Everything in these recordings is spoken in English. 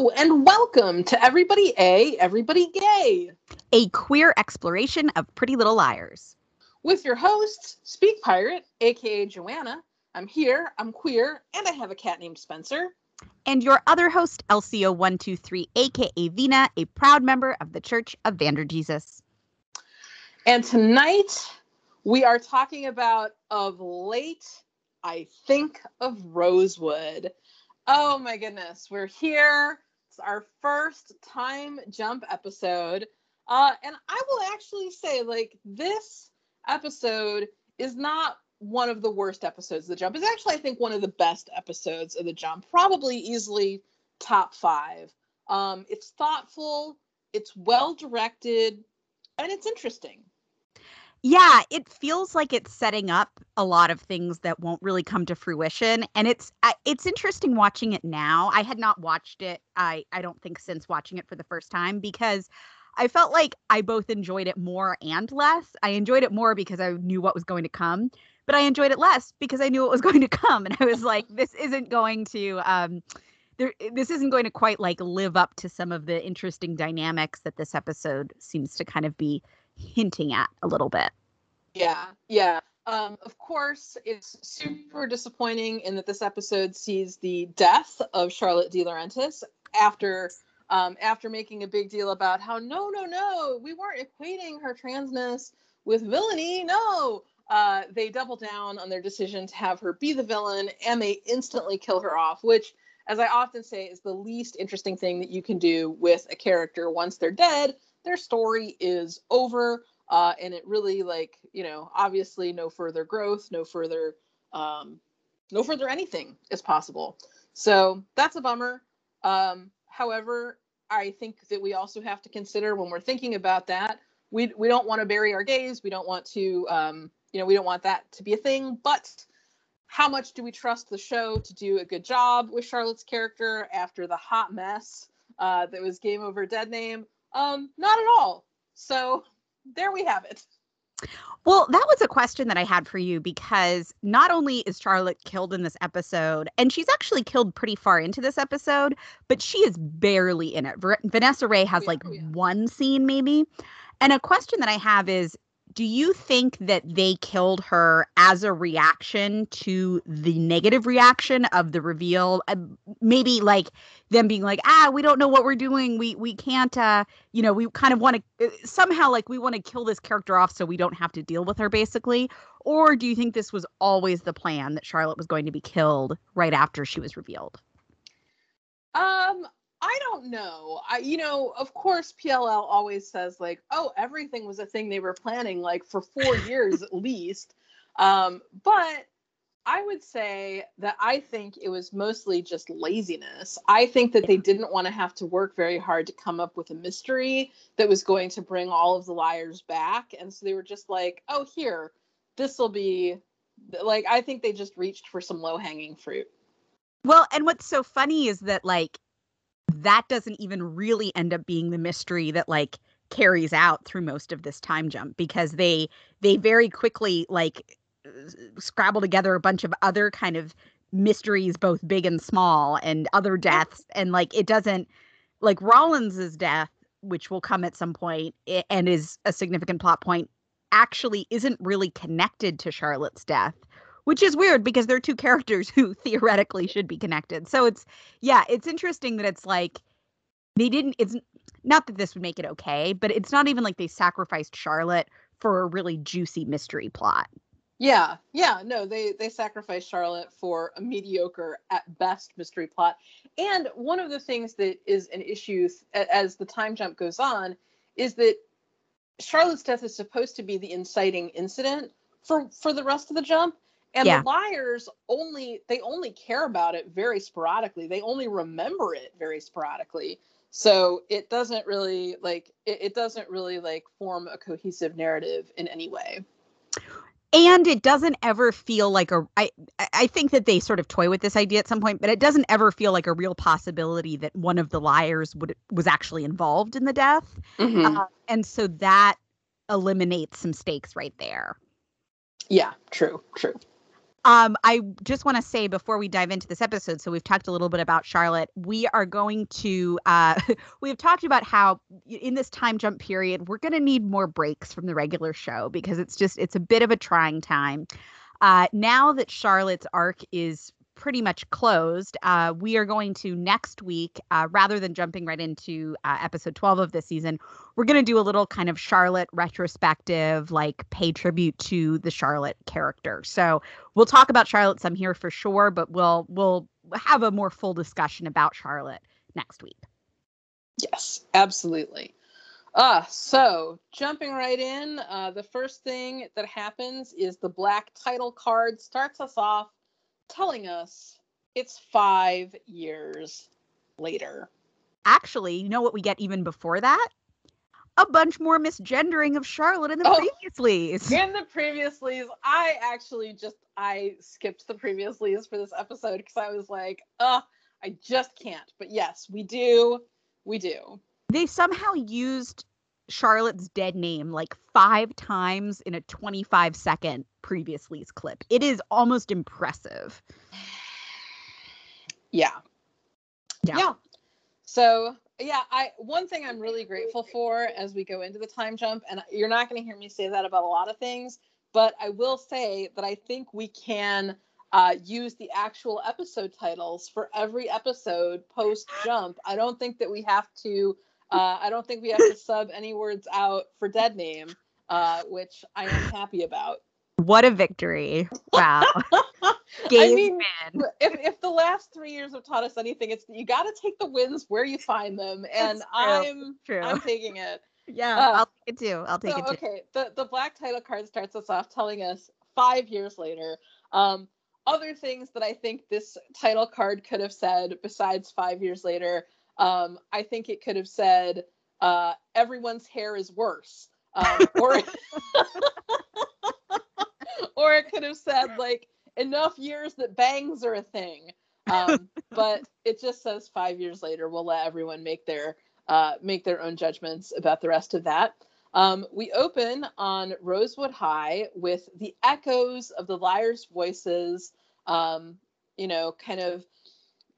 Hello and welcome to Everybody A, Everybody Gay, a queer exploration of Pretty Little Liars. With your hosts, Speak Pirate, aka Joanna. I'm here, I'm queer, and I have a cat named Spencer. And your other host, LCO123, aka Vina, a proud member of the Church of Vander Jesus. And tonight we are talking about of late, I think of Rosewood. Oh my goodness, we're here. Our first time jump episode. Uh, and I will actually say, like, this episode is not one of the worst episodes of the jump. It's actually, I think, one of the best episodes of the jump, probably easily top five. Um, it's thoughtful, it's well directed, and it's interesting. Yeah, it feels like it's setting up a lot of things that won't really come to fruition and it's it's interesting watching it now. I had not watched it I I don't think since watching it for the first time because I felt like I both enjoyed it more and less. I enjoyed it more because I knew what was going to come, but I enjoyed it less because I knew what was going to come and I was like this isn't going to um there, this isn't going to quite like live up to some of the interesting dynamics that this episode seems to kind of be hinting at a little bit. Yeah, yeah. Um, of course, it's super disappointing in that this episode sees the death of Charlotte DiLaurentis after um, after making a big deal about how no, no, no, we weren't equating her transness with villainy. No, uh, they double down on their decision to have her be the villain, and they instantly kill her off, which, as I often say, is the least interesting thing that you can do with a character once they're dead. Their story is over uh, and it really like you know obviously no further growth no further um, no further anything is possible. So that's a bummer. Um, however i think that we also have to consider when we're thinking about that we, we don't want to bury our gays we don't want to um, you know we don't want that to be a thing but how much do we trust the show to do a good job with charlotte's character after the hot mess uh, that was game over dead name um, not at all so there we have it. Well, that was a question that I had for you because not only is Charlotte killed in this episode, and she's actually killed pretty far into this episode, but she is barely in it. Vanessa Ray has oh, like oh, yeah. one scene maybe. And a question that I have is do you think that they killed her as a reaction to the negative reaction of the reveal? Uh, maybe like them being like ah we don't know what we're doing. We we can't uh you know we kind of want to uh, somehow like we want to kill this character off so we don't have to deal with her basically? Or do you think this was always the plan that charlotte was going to be killed right after she was revealed? Um I don't know. I you know, of course PLL always says like, "Oh, everything was a thing they were planning like for 4 years at least." Um, but I would say that I think it was mostly just laziness. I think that they didn't want to have to work very hard to come up with a mystery that was going to bring all of the liars back. And so they were just like, oh, here, this will be like, I think they just reached for some low hanging fruit. Well, and what's so funny is that, like, that doesn't even really end up being the mystery that like carries out through most of this time jump because they they very quickly like scrabble together a bunch of other kind of mysteries both big and small and other deaths and like it doesn't like Rollins's death which will come at some point and is a significant plot point actually isn't really connected to Charlotte's death which is weird because they're two characters who theoretically should be connected. So it's yeah, it's interesting that it's like they didn't it's not that this would make it okay, but it's not even like they sacrificed Charlotte for a really juicy mystery plot. Yeah, yeah, no, they they sacrificed Charlotte for a mediocre at best mystery plot. And one of the things that is an issue as the time jump goes on is that Charlotte's death is supposed to be the inciting incident for for the rest of the jump and yeah. the liars only they only care about it very sporadically they only remember it very sporadically so it doesn't really like it, it doesn't really like form a cohesive narrative in any way and it doesn't ever feel like a I I think that they sort of toy with this idea at some point, but it doesn't ever feel like a real possibility that one of the liars would was actually involved in the death, mm-hmm. uh, and so that eliminates some stakes right there. Yeah, true, true. Um, I just want to say before we dive into this episode, so we've talked a little bit about Charlotte. We are going to, uh, we have talked about how in this time jump period, we're going to need more breaks from the regular show because it's just, it's a bit of a trying time. Uh, now that Charlotte's arc is pretty much closed. Uh, we are going to next week, uh, rather than jumping right into uh, episode 12 of this season, we're going to do a little kind of Charlotte retrospective, like pay tribute to the Charlotte character. So we'll talk about Charlotte some here for sure, but we'll we'll have a more full discussion about Charlotte next week. Yes, absolutely. Uh, so jumping right in, uh, the first thing that happens is the black title card starts us off telling us it's five years later. Actually, you know what we get even before that? A bunch more misgendering of Charlotte in the oh, previous leads. In the previous leads, I actually just I skipped the previous leads for this episode because I was like, uh, I just can't. But yes, we do. We do. They somehow used Charlotte's dead name like five times in a 25 second previous lease clip. It is almost impressive. Yeah. Yeah. Yeah. So yeah, I one thing I'm really grateful for as we go into the time jump, and you're not going to hear me say that about a lot of things, but I will say that I think we can uh, use the actual episode titles for every episode post jump. I don't think that we have to uh, I don't think we have to sub any words out for dead name, uh, which I am happy about. What a victory! Wow. I mean, man. if if the last three years have taught us anything, it's you got to take the wins where you find them, and true. I'm true. I'm taking it. Yeah, uh, I'll take it too. I'll take so, it too. Okay, the the black title card starts us off telling us five years later. Um, other things that I think this title card could have said besides five years later um, I think it could have said, uh, everyone's hair is worse. Um, or, or it could have said, like, enough years that bangs are a thing. Um, but it just says five years later. We'll let everyone make their uh, make their own judgments about the rest of that. Um, we open on Rosewood High with the echoes of the liars' voices, um, you know, kind of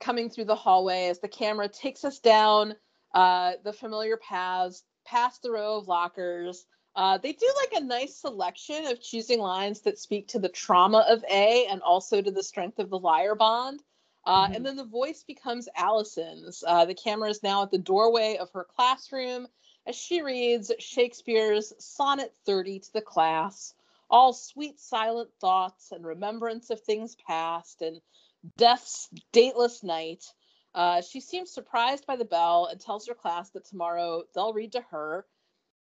coming through the hallway as the camera takes us down uh, the familiar paths past the row of lockers. Uh, they do like a nice selection of choosing lines that speak to the trauma of A and also to the strength of the liar bond. Uh, mm-hmm. And then the voice becomes Alison's. Uh, the camera is now at the doorway of her classroom as she reads Shakespeare's Sonnet 30 to the class, all sweet silent thoughts and remembrance of things past and death's dateless night. Uh, she seems surprised by the bell and tells her class that tomorrow they'll read to her.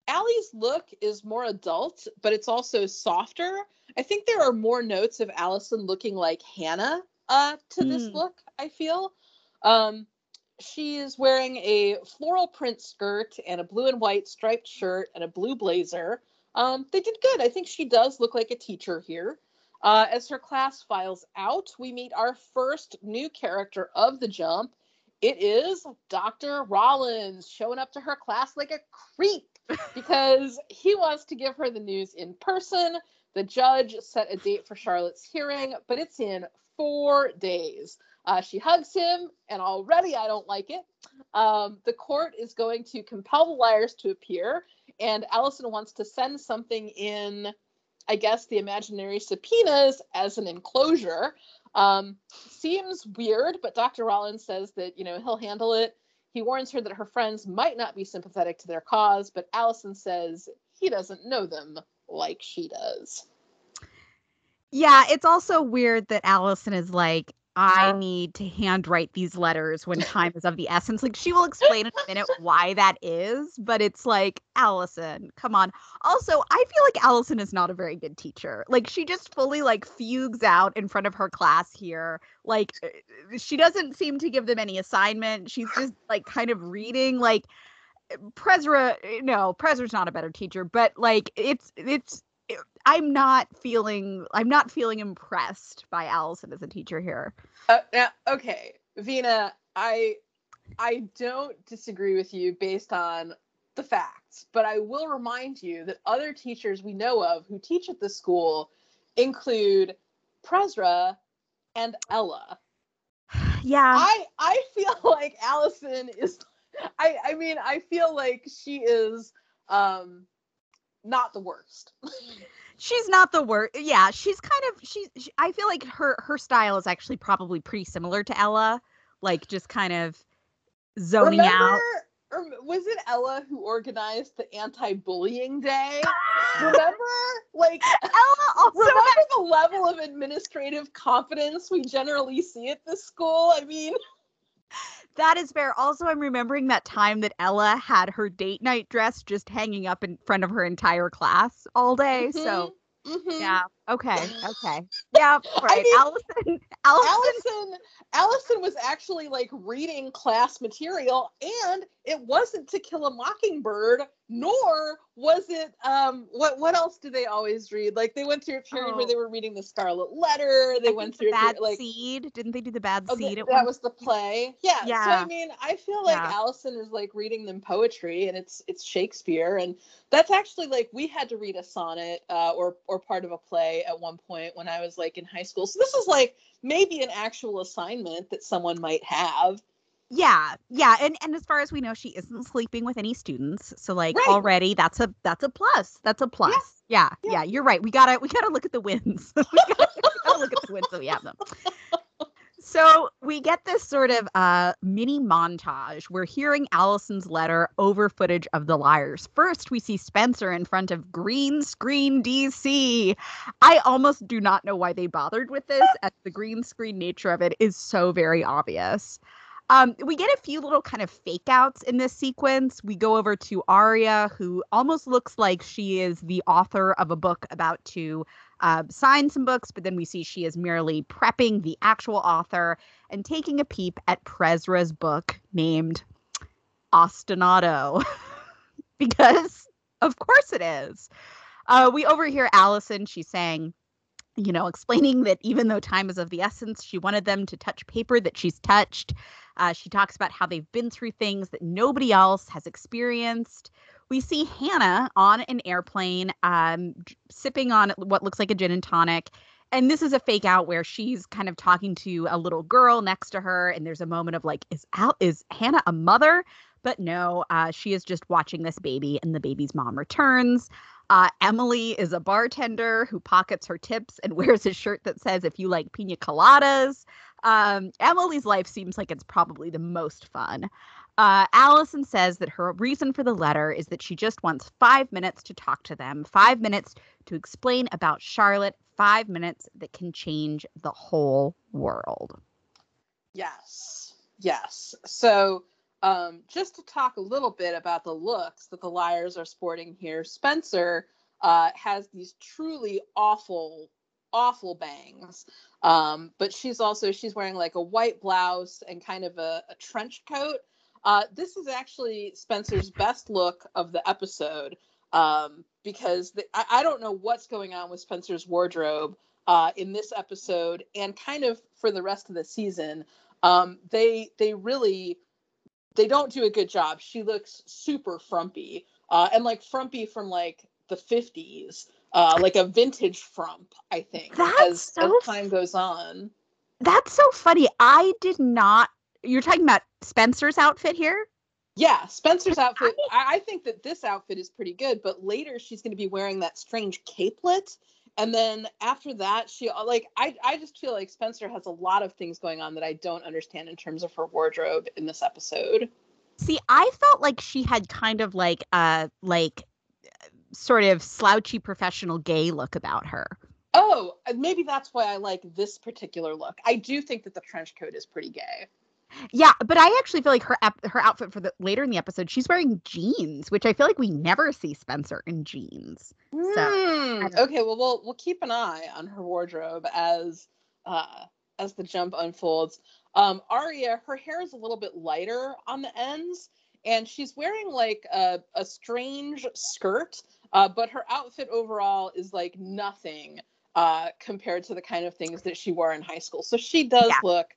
Allie's look is more adult, but it's also softer. I think there are more notes of Alison looking like Hannah uh, to mm. this look, I feel. Um, she is wearing a floral print skirt and a blue and white striped shirt and a blue blazer. Um, they did good. I think she does look like a teacher here. Uh, as her class files out, we meet our first new character of the jump. It is Dr. Rollins showing up to her class like a creep because he wants to give her the news in person. The judge set a date for Charlotte's hearing, but it's in four days. Uh, she hugs him, and already I don't like it. Um, the court is going to compel the liars to appear, and Alison wants to send something in I guess, the imaginary subpoenas as an enclosure. Um, seems weird, but Dr. Rollins says that, you know, he'll handle it. He warns her that her friends might not be sympathetic to their cause, but Alison says he doesn't know them like she does. Yeah, it's also weird that Alison is like, I need to handwrite these letters when time is of the essence. Like she will explain in a minute why that is, but it's like, Alison, come on. Also, I feel like Alison is not a very good teacher. Like she just fully like fugues out in front of her class here. Like uh, uh she doesn't seem to give them any assignment. She's just like kind of reading like uh, Prezra, uh, no, Prezra's not a better teacher, but like it's it's I'm not feeling I'm not feeling impressed by Alison as a teacher here. Uh, now, okay, Vina, I I don't disagree with you based on the facts, but I will remind you that other teachers we know of who teach at the school include Presra and Ella. Yeah. I I feel like Alison is I I mean I feel like she is um not the worst. she's not the worst. Yeah, she's kind of she's. She, I feel like her her style is actually probably pretty similar to Ella, like just kind of zoning Remember, out. or was it Ella who organized the anti-bullying day? Remember, like Ella also remember had- the level of administrative competence we generally see at this school? I mean, that is fair. Also, I'm remembering that time that Ella had her date night dress just hanging up in front of her entire class all day. So mhm. yeah, okay, okay, yeah, right. mean, Alison, Alison, Alison Alison was actually like reading class material and it wasn't to kill a mockingbird nor was it um what what else do they always read like they went through a period where Oh. they were reading the scarlet letter they I went through the bad period, like seed. Didn't they do the bad Oh, seed? at that was the play. Yeah. Yeah. So I mean, I feel like Yeah. Alison is like reading them poetry, and it's it's Shakespeare, and that's actually like we had to read a sonnet uh, or or part of a play at one point when I was like in high school. So this is like maybe an actual assignment that someone might have. Yeah, yeah, and and as far as we know, she isn't sleeping with any students. So like Right. already, that's a that's a plus. That's a plus. Yeah, yeah, Yeah. you're right. We gotta we gotta look at the wins. we, gotta, we gotta look at the wins so we have them. So we get this sort of uh, mini montage. We're hearing Alison's letter over footage of the liars. First, we see Spencer in front of green screen DC. I almost do not know why they bothered with this, as the green screen nature of it is so very obvious. Um, we get a few little kind of fake outs in this sequence. We go over to Aria, who almost looks like she is the author of a book about to uh, sign some books, but then we see she is merely prepping the actual author and taking a peep at Presra's book named Ostinato. because, of course, it is. Uh, we overhear Alison. She's saying, you know, explaining that even though time is of the essence, she wanted them to touch paper that she's touched. Uh, she talks about how they've been through things that nobody else has experienced. We see Hannah on an airplane, um, sipping on what looks like a gin and tonic. And this is a fake out where she's kind of talking to a little girl next to her, and there's a moment of like, is Al is Hannah a mother? But no, uh, she is just watching this baby, and the baby's mom returns. Uh, Emily is a bartender who pockets her tips and wears a shirt that says, "If you like pina coladas." Um, Emily's life seems like it's probably the most fun. Uh, Alison says that her reason for the letter is that she just wants five minutes to talk to them, five minutes to explain about Charlotte, five minutes that can change the whole world. Yes. Yes. So um, just to talk a little bit about the looks that the liars are sporting here, Spencer uh, has these truly awful, awful bangs. Um, but she's also she's wearing like a white blouse and kind of a, a trench coat. Uh, this is actually Spencer's best look of the episode um, because the, I, I don't know what's going on with Spencer's wardrobe uh, in this episode and kind of for the rest of the season. Um, they they really they don't do a good job. She looks super frumpy uh, and like frumpy from like the 50s, uh, like a vintage frump, I think, That's as, so as time goes on. That's so funny. I did not. You're talking about Spencer's outfit here? Yeah, Spencer's outfit. I, I think that this outfit is pretty good, but later she's going to be wearing that strange capelet. And then after that, she uh, like I I just feel like Spencer has a lot of things going on that I don't understand in terms of her wardrobe in this episode. See, I felt like she had kind of like a like sort of slouchy professional gay look about her. Oh, maybe that's why I like this particular look. I do think that the trench coat is pretty gay. Yeah, but I actually feel like her ep- her outfit for the later in the episode, she's wearing jeans, which I feel like we never see Spencer in jeans. Don't- okay, well we'll we'll keep an eye on her wardrobe as uh as the jump unfolds. Um Aria, her hair is a little bit lighter on the ends, and she's wearing like a, a strange skirt, uh, but her outfit overall is like nothing uh compared to the kind of things that she wore in high school. So she does Yeah. look,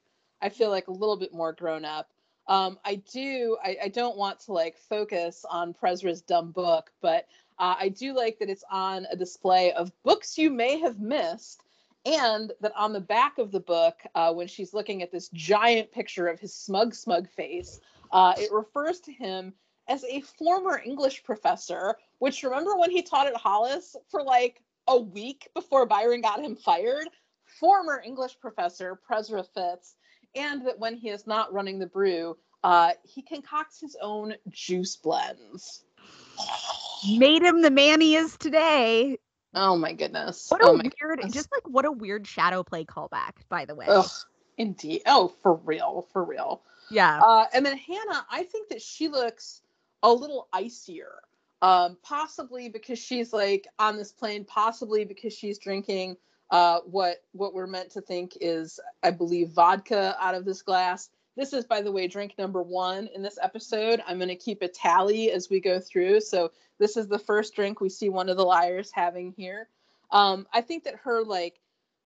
I feel like a little bit more grown up. Um, I do. I, I don't want to like focus on Presra's dumb book, but uh, I do like that it's on a display of books you may have missed. and that on the back of the book, uh, when she's looking at this giant picture of his smug, smug face, uh, it refers to him as a former English professor. Which remember when he taught at Hollis for like a week before Byron got him fired? Former English professor Prezra Fitz, and that when he is not running the brew, uh, he concocts his own juice blends. Made him the man he is today. Oh my goodness. What a oh my weird, goodness. just like what a weird shadow play callback, by the way. Ugh, indeed. Oh, for real, for real. Yeah. Uh, and then Hannah, I think that she looks a little icier. Um, possibly because she's like on this plane, possibly because she's drinking uh, what what we're meant to think is, I believe, vodka out of this glass. This is, by the way, drink number one in this episode. I'm going to keep a tally as we go through. So this is the first drink we see one of the liars having here. Um, I think that her like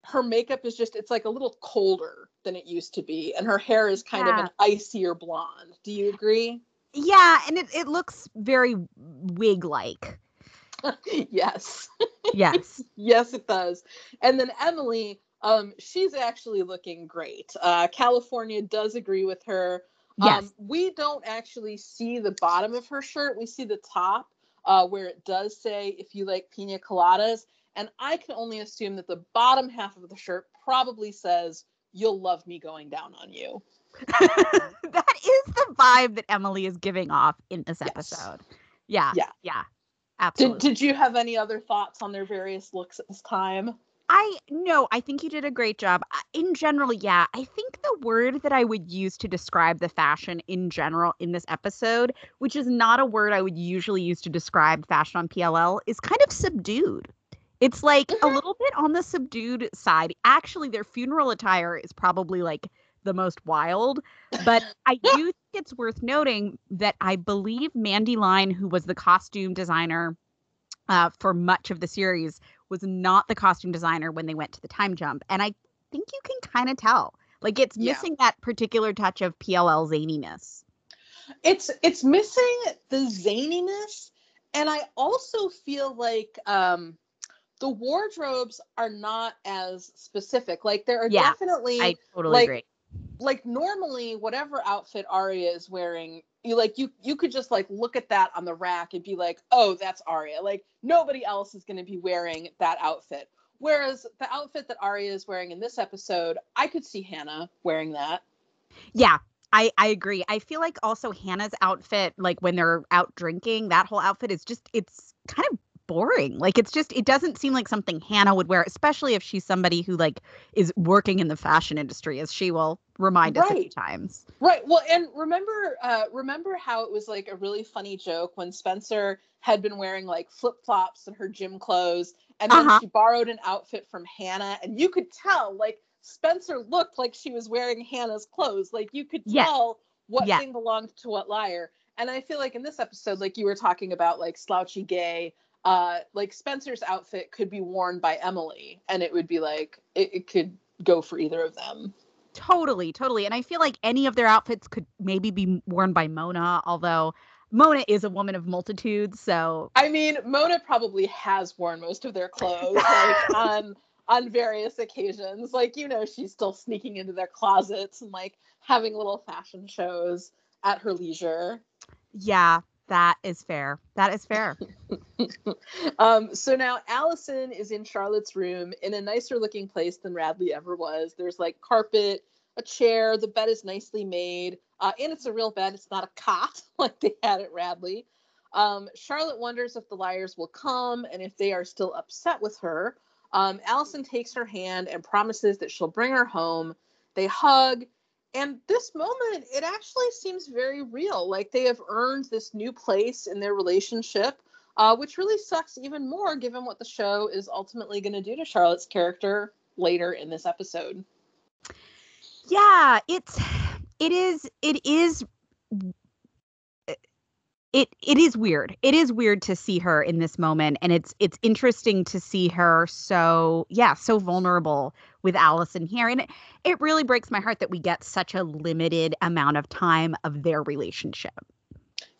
her makeup is just it's like a little colder than it used to be, and her hair is kind of an icier blonde. Do you agree? Yeah, and it, it looks very wig like. yes. Yes. Yes, it does. And then Emily, um, she's actually looking great. Uh, California does agree with her. Yes. Um, we don't actually see the bottom of her shirt. We see the top uh, where it does say if you like pina coladas. And I can only assume that the bottom half of the shirt probably says, You'll love me going down on you. that is the vibe that Emily is giving off in this Yes. episode. Yeah. Yeah. Yeah. Did, Absolutely. did you have any other thoughts on their various looks at this time? I no, I think you did a great job. In general, yeah, I think the word that I would use to describe the fashion in general in this episode, which is not a word I would usually use to describe fashion on PLL, is kind of subdued. It's like a Mhm. little bit on the subdued side. Actually, their funeral attire is probably like the most wild, but I do think it's worth noting that I believe Mandi Line, who was the costume designer uh, for much of the series, was not the costume designer when they went to the time jump. And I think you can kind of tell. Like it's Yeah. missing that particular touch of PLL zaniness. it's it's missing the zaniness and i also feel like um the wardrobes are not as specific like there are Yeah, definitely I totally like, agree. Like normally whatever outfit Aria is wearing, you like you you could just like look at that on the rack and be like, "Oh, that's Aria." Like nobody else is going to be wearing that outfit. Whereas the outfit that Aria is wearing in this episode, I could see Hannah wearing that. Yeah, I, I agree. I feel like also Hannah's outfit, like when they're out drinking, that whole outfit is just it's kind of boring. Like it's just it doesn't seem like something Hannah would wear, especially if she's somebody who like is working in the fashion industry, as she will remind us a few times. Right. Well, and remember, uh, remember how it was like a really funny joke when Spencer had been wearing like flip flops and her gym clothes, and then Uh-huh. she borrowed an outfit from Hannah, and you could tell like Spencer looked like she was wearing Hannah's clothes. Like you could Yes. tell what Yeah. thing belonged to what liar. And I feel like in this episode, like you were talking about, like slouchy gay. Uh, like Spencer's outfit could be worn by Emily, and it would be like it, it could go for either of them. Totally, totally. And I feel like any of their outfits could maybe be worn by Mona, although Mona is a woman of multitudes, so I mean, Mona probably has worn most of their clothes like on on various occasions. Like, you know, she's still sneaking into their closets and like having little fashion shows at her leisure. yeah, that is fair. That is fair. Um, so now Alison is in Charlotte's room in a nicer looking place than Radley ever was. There's like carpet, a chair, the bed is nicely made, uh, and it's a real bed. It's not a cot like they had at Radley. Um, Charlotte wonders if the liars will come and if they are still upset with her. Um, Alison takes her hand and promises that she'll bring her home. They hug. And this moment, it actually seems very real. Like they have earned this new place in their relationship uh, which really sucks even more given what the show is ultimately going to do to Charlotte's character later in this episode. Yeah, it's it is it is it it is weird. It is weird to see her in this moment and it's it's interesting to see her so yeah, so vulnerable with Alison here and it, it really breaks my heart that we get such a limited amount of time of their relationship.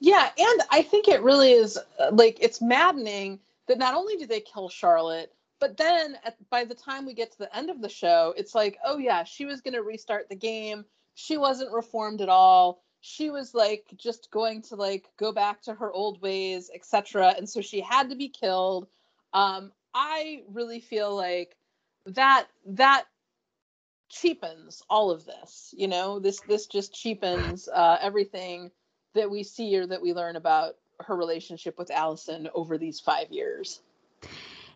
Yeah, and I think it really is uh, like it's maddening that not only do they kill Charlotte, but then at, by the time we get to the end of the show, it's like, oh yeah, she was going to restart the game. She wasn't reformed at all. She was like just going to like go back to her old ways, etc. And so she had to be killed. Um, I really feel like that that cheapens all of this. You know, this this just cheapens uh, everything that we see or that we learn about her relationship with Alison over these five years.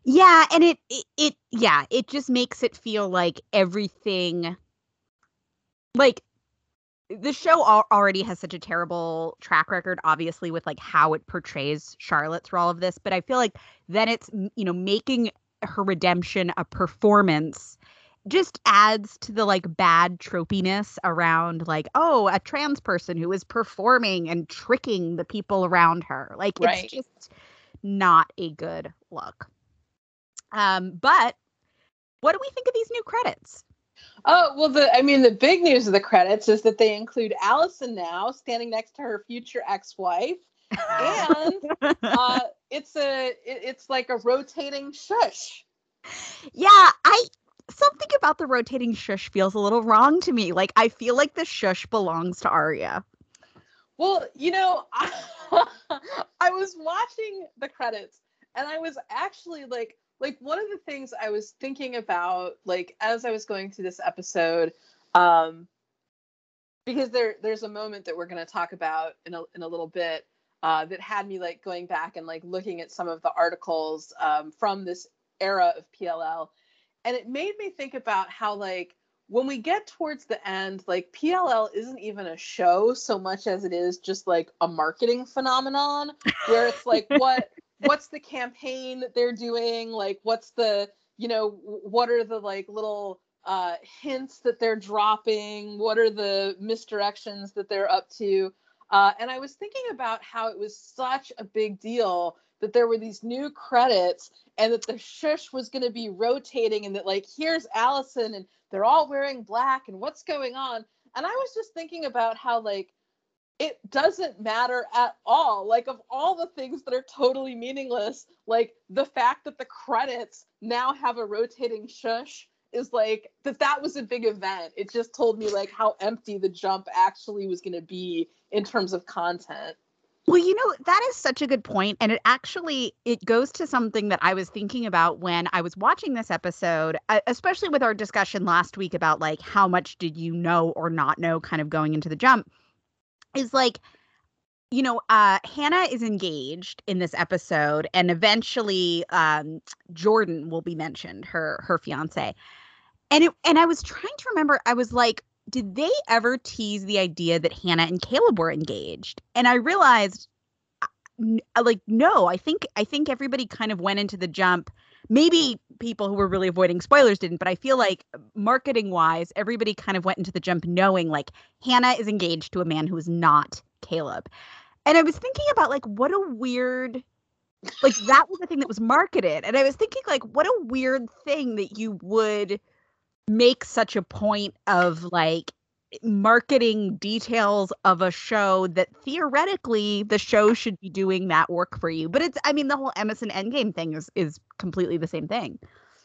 Yeah, and it, it it yeah, it just makes it feel like everything like the show already has such a terrible track record obviously with like how it portrays Charlotte through all of this, but I feel like then it's you know making her redemption a performance just adds to the like bad tropiness around like oh a trans person who is performing and tricking the people around her like right. it's just not a good look um, but what do we think of these new credits? Oh well, the I mean the big news of the credits is that they include Alison now standing next to her future ex-wife, and uh, it's a it, it's like a rotating shush. Yeah, I something about the rotating shush feels a little wrong to me. Like I feel like the shush belongs to Aria. Well, you know, I, I was watching the credits and I was actually like like one of the things I was thinking about, like as I was going through this episode, um, because there there's a moment that we're going to talk about in a in a little bit uh, that had me like going back and like looking at some of the articles um, from this era of PLL, and it made me think about how like when we get towards the end, like PLL isn't even a show so much as it is just like a marketing phenomenon where it's like what what's the campaign that they're doing? Like what's the you know what are the like little uh, hints that they're dropping? What are the misdirections that they're up to? Uh, and i was thinking about how it was such a big deal that there were these new credits and that the shush was going to be rotating and that like here's alison and they're all wearing black and what's going on? And i was just thinking about how like it doesn't matter at all. Like, of all the things that are totally meaningless, like the fact that the credits now have a rotating shush is like that that was a big event. It just told me like how empty the jump actually was going to be in terms of content. Well, you know, that is such a good point and it actually it goes to something that I was thinking about when I was watching this episode, especially with our discussion last week about like how much did you know or not know kind of going into the jump is like you know uh hannah is engaged in this episode and eventually um jordan will be mentioned her her fiance. And it and i was trying to remember i was like did they ever tease the idea that hannah and caleb were engaged? And i realized uh, like no i think i think everybody kind of went into the jump maybe people who were really avoiding spoilers didn't, but I feel like marketing wise, everybody kind of went into the jump knowing like Hannah is engaged to a man who is not Caleb. And I was thinking about like what a weird like that was the thing that was marketed. And I was thinking like what a weird thing that you would make such a point of like marketing details of a show that theoretically the show should be doing that work for you. But it's I mean the whole Emison Endgame thing is is completely the same thing.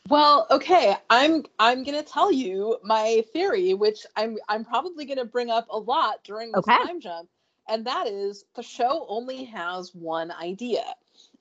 Well, okay, I'm I'm gonna tell you my theory, which I'm I'm probably gonna bring up a lot during this okay. time jump, and that is the show only has one idea,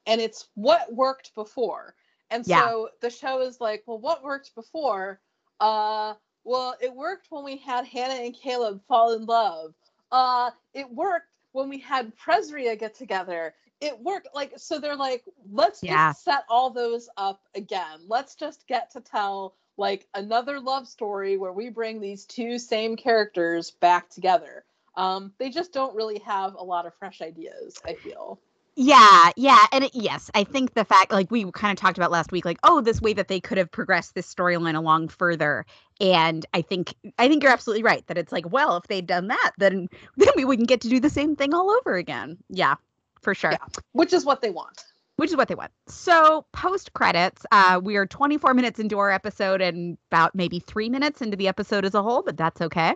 and it's what worked before. And so yeah. the show is like, well, what worked before? Uh, well, it worked when we had Hannah and Caleb fall in love. Uh, it worked when we had Presria get together. It worked like so they're like, let's yeah. just set all those up again. Let's just get to tell like another love story where we bring these two same characters back together. Um, they just don't really have a lot of fresh ideas, I feel. Yeah, yeah, and it, yes, I think the fact, like we kind of talked about last week, like oh, this way that they could have progressed this storyline along further, and I think I think you're absolutely right that it's like, well, if they'd done that, then then we wouldn't get to do the same thing all over again. Yeah, for sure. Yeah, which is what they want. Which is what they want. So post credits, uh, we are 24 minutes into our episode and about maybe three minutes into the episode as a whole, but that's okay.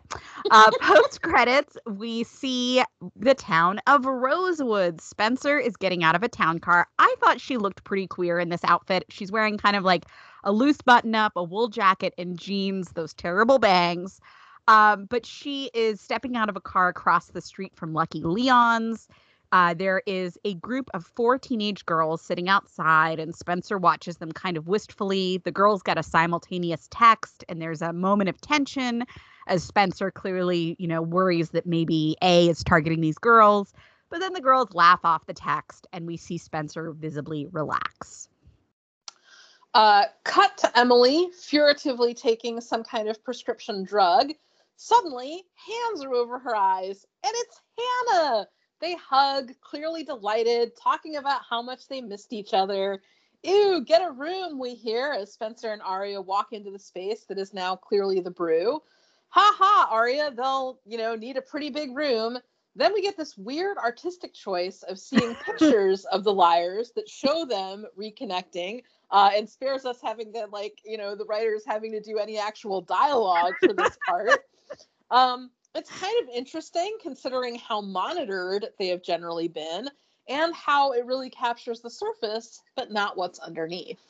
Uh, post credits, we see the town of Rosewood. Spencer is getting out of a town car. I thought she looked pretty queer in this outfit. She's wearing kind of like a loose button up, a wool jacket, and jeans. Those terrible bangs. Um, but she is stepping out of a car across the street from Lucky Leon's. Uh, there is a group of four teenage girls sitting outside, and Spencer watches them kind of wistfully. The girls get a simultaneous text, and there's a moment of tension as Spencer clearly, you know, worries that maybe A is targeting these girls. But then the girls laugh off the text, and we see Spencer visibly relax. Uh, cut to Emily furtively taking some kind of prescription drug. Suddenly, hands are over her eyes, and it's Hannah they hug, clearly delighted, talking about how much they missed each other. Ew, get a room, we hear as Spencer and Aria walk into the space that is now clearly the brew. Ha ha, Aria, they'll, you know, need a pretty big room. Then we get this weird artistic choice of seeing pictures of the liars that show them reconnecting uh, and spares us having to, like, you know, the writers having to do any actual dialogue for this part. Um, it's kind of interesting considering how monitored they have generally been and how it really captures the surface but not what's underneath.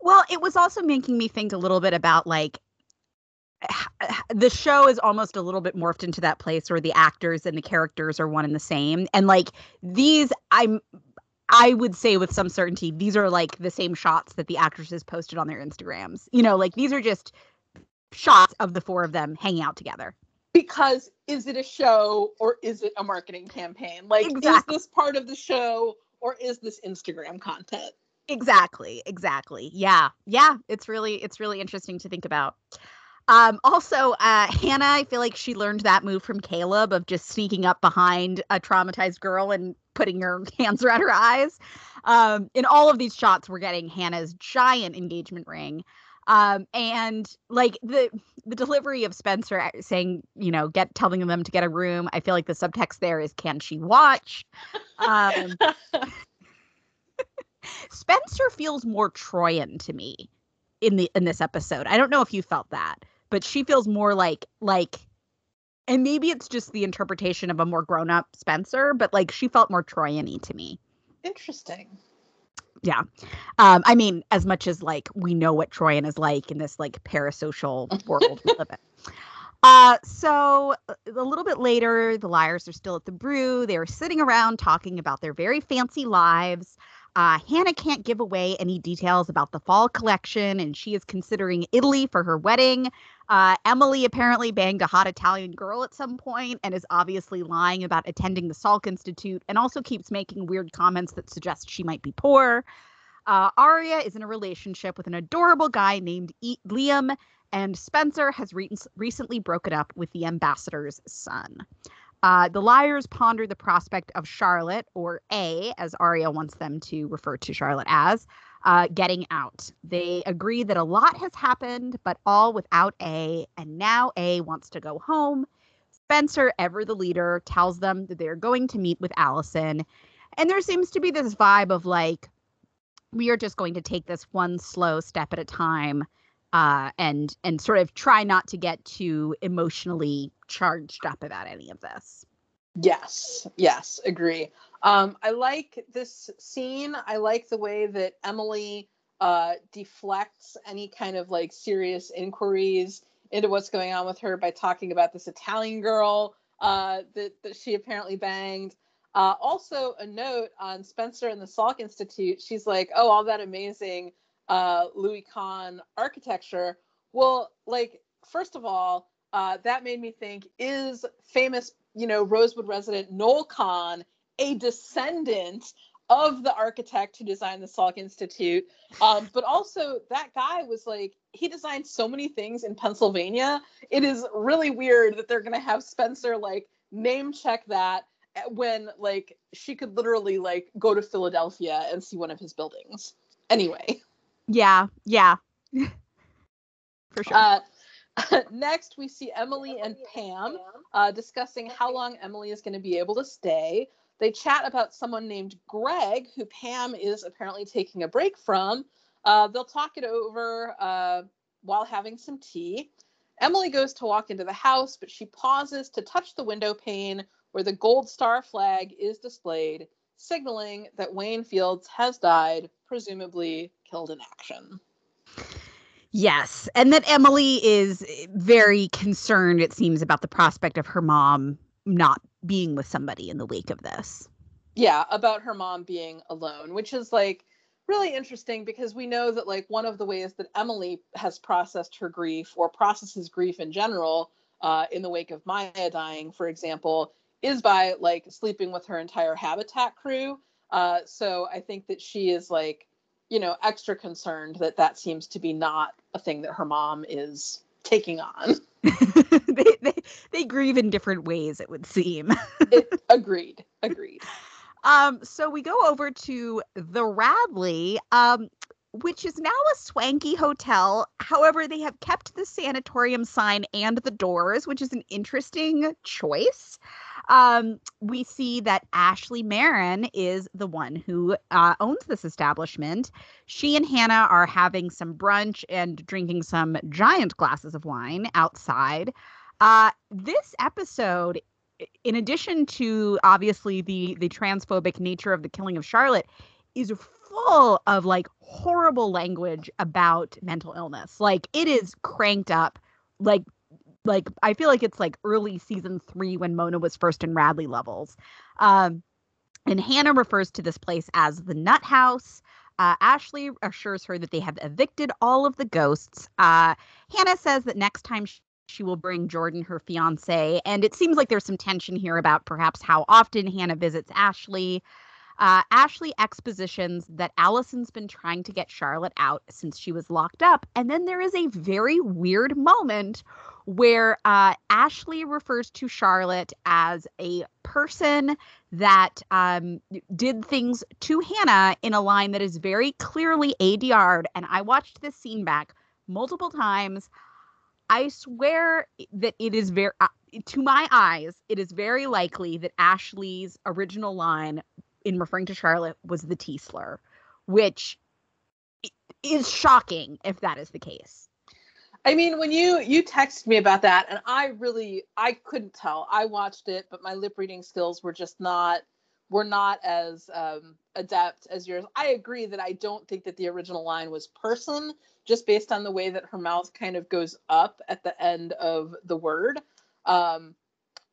Well, it was also making me think a little bit about like the show is almost a little bit morphed into that place where the actors and the characters are one and the same. And like these i'm i would say with some certainty these are like the same shots that the actresses posted on their instagrams. You know like these are just shots of the four of them hanging out together because is it a show or is it a marketing campaign? Like, exactly. is this part of the show or is this Instagram content? Exactly, exactly. Yeah, yeah. It's really, it's really interesting to think about. Um, also, uh, Hannah, I feel like she learned that move from Caleb of just sneaking up behind a traumatized girl and putting her hands around her eyes. Um, in all of these shots, we're getting Hannah's giant engagement ring um and like the the delivery of spencer uh, saying you know get telling them to get a room i feel like the subtext there is can she watch? Um spencer feels more Troian to me in the in this episode. I don't know if you felt that but she feels more like like and maybe it's just the interpretation of a more grown up spencer but like she felt more troian to me. Interesting yeah. Um i mean as much as like we know what Troian is like in this like parasocial world we live in. Uh so uh, a little bit later the liars are still at the brew. They're sitting around talking about their very fancy lives. Uh, Hannah can't give away any details about the fall collection, and she is considering Italy for her wedding. Uh, Emily apparently banged a hot Italian girl at some point and is obviously lying about attending the Salk Institute and also keeps making weird comments that suggest she might be poor. Uh, Aria is in a relationship with an adorable guy named e- Liam, and Spencer has re- recently broken up with the ambassador's son. Uh, the liars ponder the prospect of Charlotte, or A, as Aria wants them to refer to Charlotte as, uh, getting out. They agree that a lot has happened, but all without A, and now A wants to go home. Spencer, ever the leader, tells them that they're going to meet with Alison. And there seems to be this vibe of like, we are just going to take this one slow step at a time uh, and and sort of try not to get too emotionally charged up about any of this. Yes, yes, agree. Um, I like this scene. I like the way that Emily uh, deflects any kind of like serious inquiries into what's going on with her by talking about this Italian girl uh, that, that she apparently banged. Uh, also, a note on Spencer and the Salk Institute. She's like, "Oh, all that amazing uh, Louis Kahn architecture. Well, like, first of all, uh, that made me think is famous, you know, Rosewood resident Noel Kahn a descendant of the architect who designed the Salk Institute? Um, but also, that guy was like, he designed so many things in Pennsylvania. It is really weird that they're going to have Spencer like name check that when like she could literally like go to Philadelphia and see one of his buildings. Anyway. Yeah, yeah. For sure. Uh, next, we see Emily and Pam uh, discussing how long Emily is going to be able to stay. They chat about someone named Greg, who Pam is apparently taking a break from. Uh, they'll talk it over uh, while having some tea. Emily goes to walk into the house, but she pauses to touch the window pane where the gold star flag is displayed, signaling that Wayne Fields has died, presumably killed in action. Yes, and that Emily is very concerned, it seems, about the prospect of her mom not being with somebody in the wake of this. Yeah, about her mom being alone, which is like really interesting because we know that like one of the ways that Emily has processed her grief or processes grief in general uh, in the wake of Maya dying, for example, is by like sleeping with her entire habitat crew. Uh, so I think that she is like, you know, extra concerned that that seems to be not a thing that her mom is taking on. they, they they grieve in different ways, it would seem. it, agreed. Agreed. Um, so we go over to the Radley, um, which is now a swanky hotel. However, they have kept the sanatorium sign and the doors, which is an interesting choice. Um, we see that Ashley Marin is the one who uh, owns this establishment. She and Hanna are having some brunch and drinking some giant glasses of wine outside. Uh, this episode in addition to obviously the the transphobic nature of the killing of Charlotte, is full of like horrible language about mental illness. Like it is cranked up like like I feel like it's like early season 3 when Mona was first in Radley levels. Um and Hanna refers to this place as the Nut House. Uh, Ashley assures her that they have evicted all of the ghosts. Uh, Hanna says that next time she will bring Jordan, her fiance. And it seems like there's some tension here about perhaps how often Hanna visits Ashley. Uh, Ashley expositions that Alison's been trying to get Charlotte out since she was locked up. And then there is a very weird moment where uh, Ashley refers to Charlotte as a person that um, did things to Hanna in a line that is very clearly ADR'd. And I watched this scene back multiple times. I swear that it is very, uh, to my eyes, it is very likely that Ashley's original line in referring to Charlotte was the T slur, which is shocking if that is the case. I mean, when you you texted me about that, and I really I couldn't tell. I watched it, but my lip reading skills were just not were not as um, adept as yours. I agree that I don't think that the original line was person, just based on the way that her mouth kind of goes up at the end of the word. Um,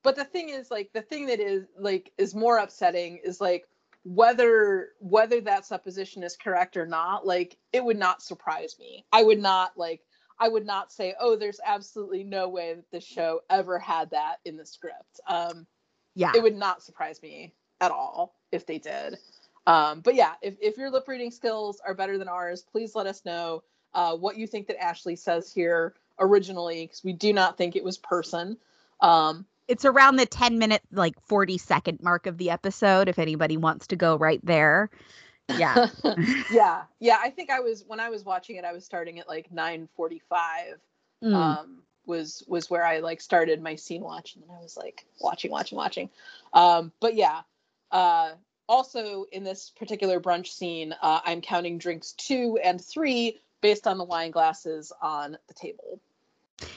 but the thing is, like, the thing that is like is more upsetting is like whether whether that supposition is correct or not. Like, it would not surprise me. I would not like. I would not say, oh, there's absolutely no way that this show ever had that in the script. Um, yeah, it would not surprise me at all if they did. Um, but yeah, if, if your lip reading skills are better than ours, please let us know uh, what you think that Ashley says here originally, because we do not think it was person. Um, it's around the 10 minute, like 40 second mark of the episode, if anybody wants to go right there. Yeah. yeah. Yeah. I think I was, when I was watching it, I was starting at like 945. Mm. Um, was was where I like started my scene watch and then I was like watching, watching, watching. Um, but yeah. Uh, also in this particular brunch scene, uh, I'm counting drinks two and three based on the wine glasses on the table.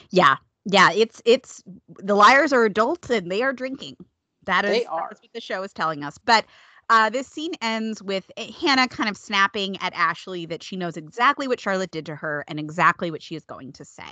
Yeah. Yeah, it's it's the liars are adults and they are drinking. That is they are. that's what the show is telling us. But uh, this scene ends with eh, Hanna kind of snapping at Ashley that she knows exactly what Charlotte did to her and exactly what she is going to say.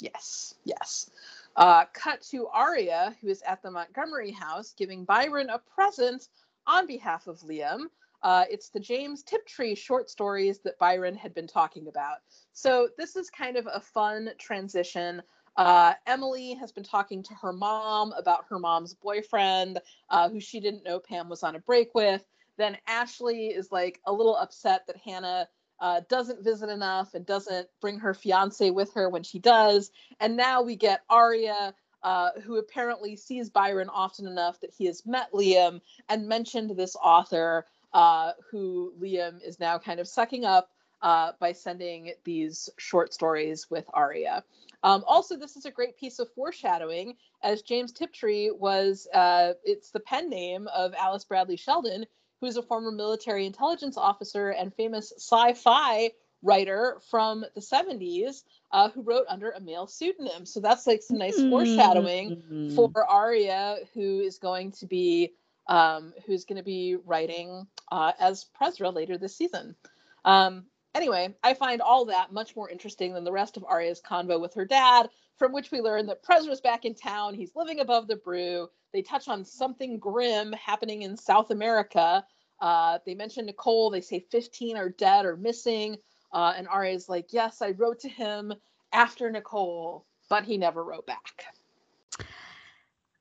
Yes, yes. Uh, cut to Aria, who is at the Montgomery house giving Byron a present on behalf of Liam. Uh, it's the James Tiptree short stories that Byron had been talking about. So this is kind of a fun transition. Uh, Emily has been talking to her mom about her mom's boyfriend, uh, who she didn't know Pam was on a break with. Then Ashley is like a little upset that Hanna uh, doesn't visit enough and doesn't bring her fiance with her when she does. And now we get Aria, uh, who apparently sees Byron often enough that he has met Liam and mentioned this author uh, who Liam is now kind of sucking up uh, by sending these short stories with Aria. Um, also, this is a great piece of foreshadowing, as James Tiptree was, uh, it's the pen name of Alice Bradley Sheldon, who is a former military intelligence officer and famous sci fi writer from the 70s uh, who wrote under a male pseudonym. So that's like some nice mm-hmm. foreshadowing for Aria, who is going to be um, who's going to be writing uh, as Presra later this season. Um, anyway, I find all that much more interesting than the rest of Aria's convo with her dad, from which we learn that Presra's back in town. He's living above the brew. They touch on something grim happening in South America. Uh, they mention Nicole. They say 15 are dead or missing. Uh, and Aria's like, Yes, I wrote to him after Nicole, but he never wrote back.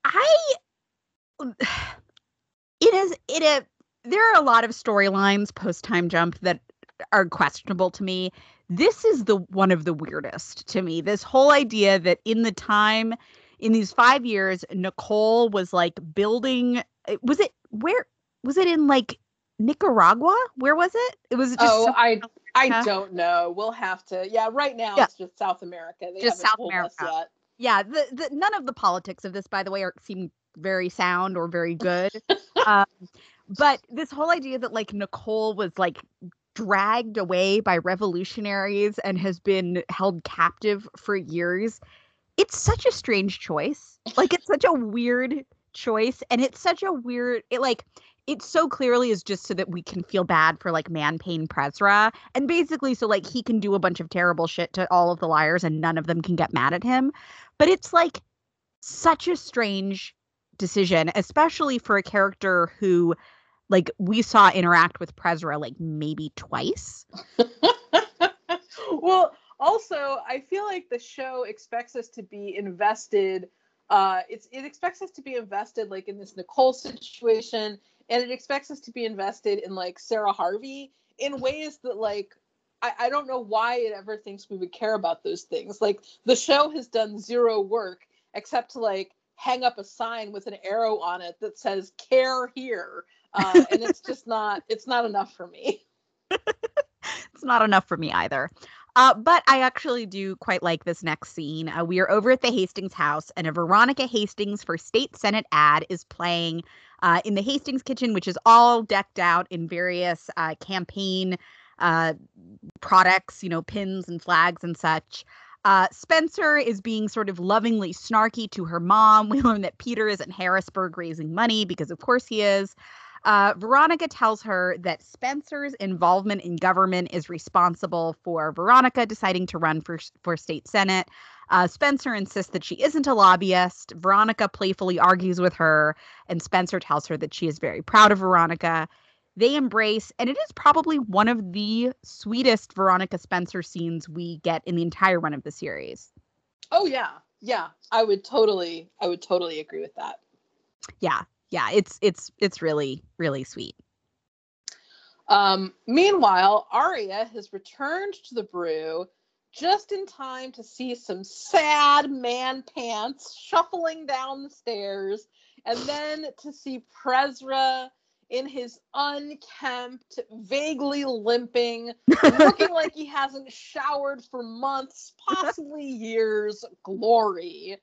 I. It is. It is. There are a lot of storylines post time jump that are questionable to me. This is the one of the weirdest to me. This whole idea that in the time in these 5 years Nicole was like building eh, was it where was it in like Nicaragua? Where was it? It was just Oh, I I don't know. We'll have to. Yeah, right now yeah. it's just South America. They just South America. Yeah, the, the none of the politics of this by the way are seem very sound or very good. um, but this whole idea that like Nicole was like dragged away by revolutionaries and has been held captive for years. It's such a strange choice. Like it's such a weird choice and it's such a weird it like it so clearly is just so that we can feel bad for like man pain Presra and basically so like he can do a bunch of terrible shit to all of the liars and none of them can get mad at him. But it's like such a strange decision, especially for a character who like we saw interact with Presra like maybe twice. well, also, I feel like the show expects us to be invested. Uh, it's it expects us to be invested like in this Nicole situation, and it expects us to be invested in like Sarah Harvey in ways that like I, I don't know why it ever thinks we would care about those things. Like the show has done zero work except to like hang up a sign with an arrow on it that says "Care here." Uh, and it's just not it's not enough for me it's not enough for me either uh, but I actually do quite like this next scene. Uh, we are over at the Hastings house, and a Veronica Hastings for state senate ad is playing uh, in the Hastings kitchen, which is all decked out in various uh, campaign uh, products, you know, pins and flags and such. Spencer is being sort of lovingly snarky to her mom. We learn that Peter is in Harrisburg raising money because, of course, he is. Uh, Veronica tells her that Spencer's involvement in government is responsible for Veronica deciding to run for, for state senate. Uh, Spencer insists that she isn't a lobbyist. Veronica playfully argues with her, and Spencer tells her that she is very proud of Veronica. They embrace, and it is probably one of the sweetest Veronica Spencer scenes we get in the entire run of the series. Oh yeah, yeah, I would totally, I would totally agree with that. Yeah, yeah, it's it's it's really really sweet. Um, meanwhile, Aria has returned to the brew just in time to see some sad man pants shuffling down the stairs, and then to see Presra in his unkempt, vaguely limping, looking like he hasn't showered for months, possibly years, glory.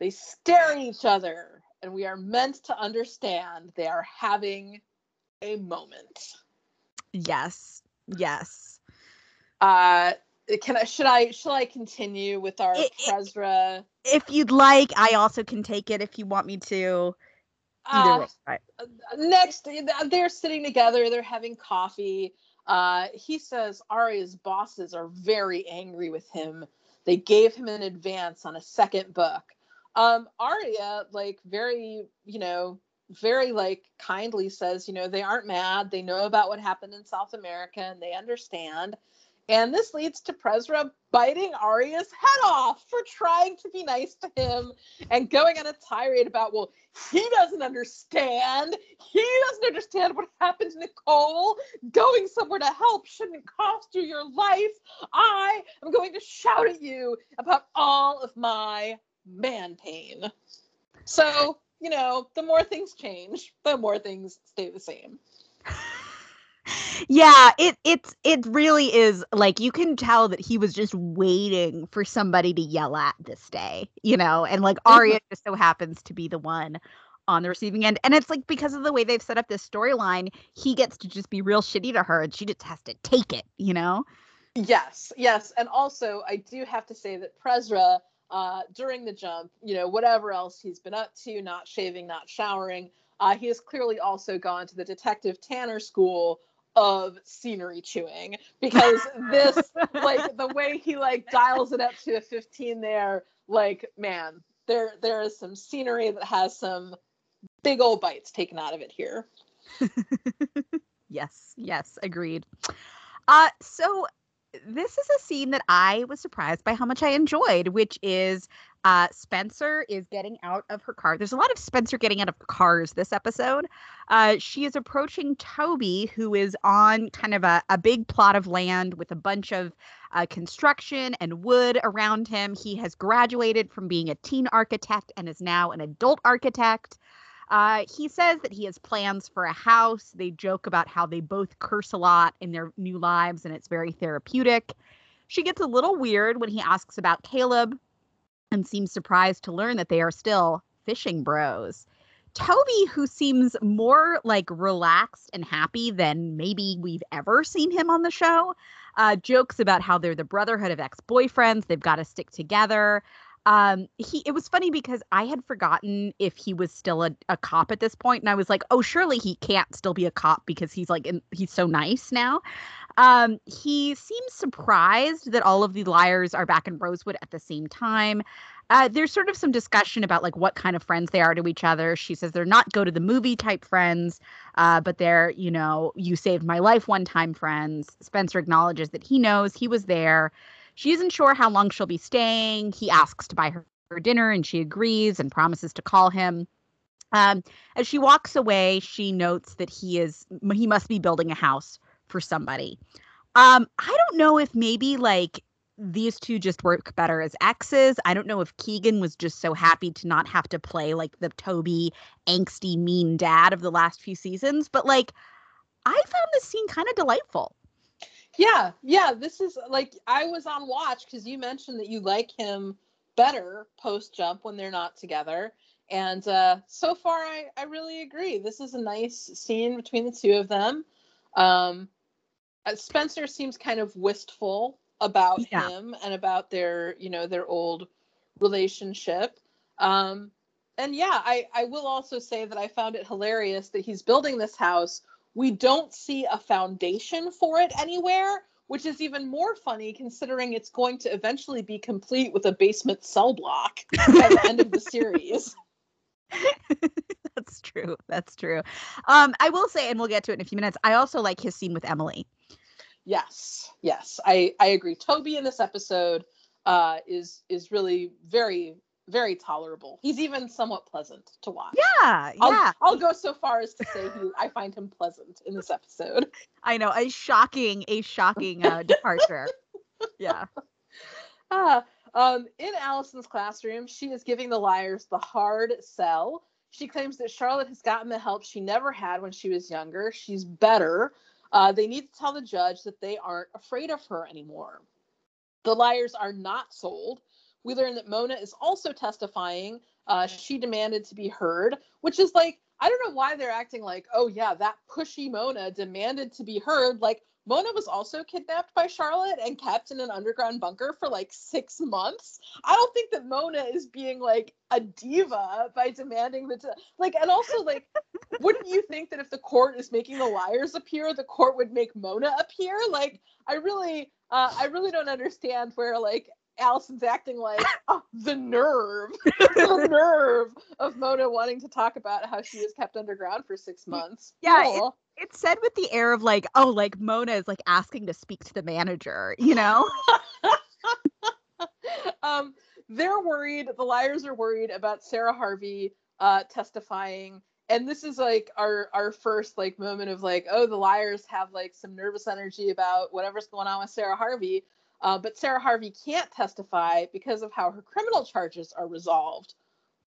They stare at each other and we are meant to understand they are having a moment. Yes. Yes. Uh can I should I should I continue with our it, Presra? If you'd like, I also can take it if you want me to. Uh, right. Next, they're sitting together. They're having coffee. Uh, he says Aria's bosses are very angry with him. They gave him an advance on a second book. Um, Aria, like, very, you know, very like kindly says, you know, they aren't mad. They know about what happened in South America and they understand. And this leads to Presra biting Aria's head off for trying to be nice to him and going on a tirade about, well, he doesn't understand. He doesn't understand what happened to Nicole. Going somewhere to help shouldn't cost you your life. I am going to shout at you about all of my man pain. So, you know, the more things change, the more things stay the same. yeah, it it's it really is like you can tell that he was just waiting for somebody to yell at this day, you know, and like mm-hmm. Aria just so happens to be the one on the receiving end. And it's like because of the way they've set up this storyline, he gets to just be real shitty to her and she just has to take it, you know? Yes, yes. And also I do have to say that Presra uh, during the jump, you know, whatever else he's been up to, not shaving, not showering, uh, he has clearly also gone to the Detective Tanner school of scenery chewing because this, like, the way he like dials it up to a 15 there, like, man, there there is some scenery that has some big old bites taken out of it here. yes, yes, agreed. Uh, so this is a scene that I was surprised by how much I enjoyed, which is uh, Spencer is getting out of her car. There's a lot of Spencer getting out of cars this episode. Uh, she is approaching Toby, who is on kind of a, a big plot of land with a bunch of uh, construction and wood around him. He has graduated from being a teen architect and is now an adult architect. Uh, he says that he has plans for a house. They joke about how they both curse a lot in their new lives and it's very therapeutic. She gets a little weird when he asks about Caleb and seems surprised to learn that they are still fishing bros. Toby, who seems more like relaxed and happy than maybe we've ever seen him on the show, uh, jokes about how they're the brotherhood of ex boyfriends. They've got to stick together um he it was funny because i had forgotten if he was still a, a cop at this point and i was like oh surely he can't still be a cop because he's like in, he's so nice now um he seems surprised that all of the liars are back in rosewood at the same time uh, there's sort of some discussion about like what kind of friends they are to each other. She says they're not go to the movie type friends, uh, but they're you know you saved my life one time friends. Spencer acknowledges that he knows he was there. She isn't sure how long she'll be staying. He asks to buy her, her dinner and she agrees and promises to call him. Um, as she walks away, she notes that he is he must be building a house for somebody. Um, I don't know if maybe like these two just work better as exes. I don't know if Keegan was just so happy to not have to play like the Toby angsty mean dad of the last few seasons, but like I found this scene kind of delightful. Yeah, yeah. This is like I was on watch because you mentioned that you like him better post jump when they're not together. And uh, so far, I, I really agree. This is a nice scene between the two of them. Um, uh, Spencer seems kind of wistful about yeah. him and about their, you know, their old relationship. Um, and yeah, I, I will also say that I found it hilarious that he's building this house we don't see a foundation for it anywhere, which is even more funny considering it's going to eventually be complete with a basement cell block by the end of the series. That's true. That's true. Um, I will say, and we'll get to it in a few minutes. I also like his scene with Emily. Yes, yes, I I agree. Toby in this episode uh, is is really very very tolerable. He's even somewhat pleasant to watch. Yeah, I'll, yeah. I'll go so far as to say he, I find him pleasant in this episode. I know a shocking, a shocking uh, departure. yeah. Uh, um, in Alison's classroom, she is giving the liars the hard sell. She claims that Charlotte has gotten the help she never had when she was younger. She's better. Uh, they need to tell the judge that they aren't afraid of her anymore. The liars are not sold. We learn that Mona is also testifying. Uh, she demanded to be heard, which is like, I don't know why they're acting like, oh, yeah, that pushy Mona demanded to be heard. Like, Mona was also kidnapped by Charlotte and kept in an underground bunker for like six months. I don't think that Mona is being like a diva by demanding the like, and also like, wouldn't you think that if the court is making the liars appear, the court would make Mona appear? Like, I really, uh, I really don't understand where like Alison's acting like oh, the nerve, the nerve of Mona wanting to talk about how she was kept underground for six months. Yeah, it, it's said with the air of like, oh, like Mona is like asking to speak to the manager, you know? um, they're worried. The liars are worried about Sarah Harvey uh, testifying, and this is like our our first like moment of like, oh, the liars have like some nervous energy about whatever's going on with Sarah Harvey uh, but Sarah Harvey can't testify because of how her criminal charges are resolved.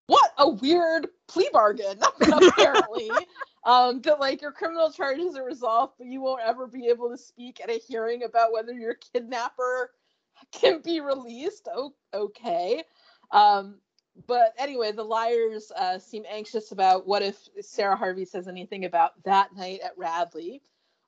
what a weird plea bargain, apparently. um, that like your criminal charges are resolved, but you won't ever be able to speak at a hearing about whether your kidnapper can be released. Oh, okay. Um, but anyway, the liars uh, seem anxious about what if Sarah Harvey says anything about that night at Radley.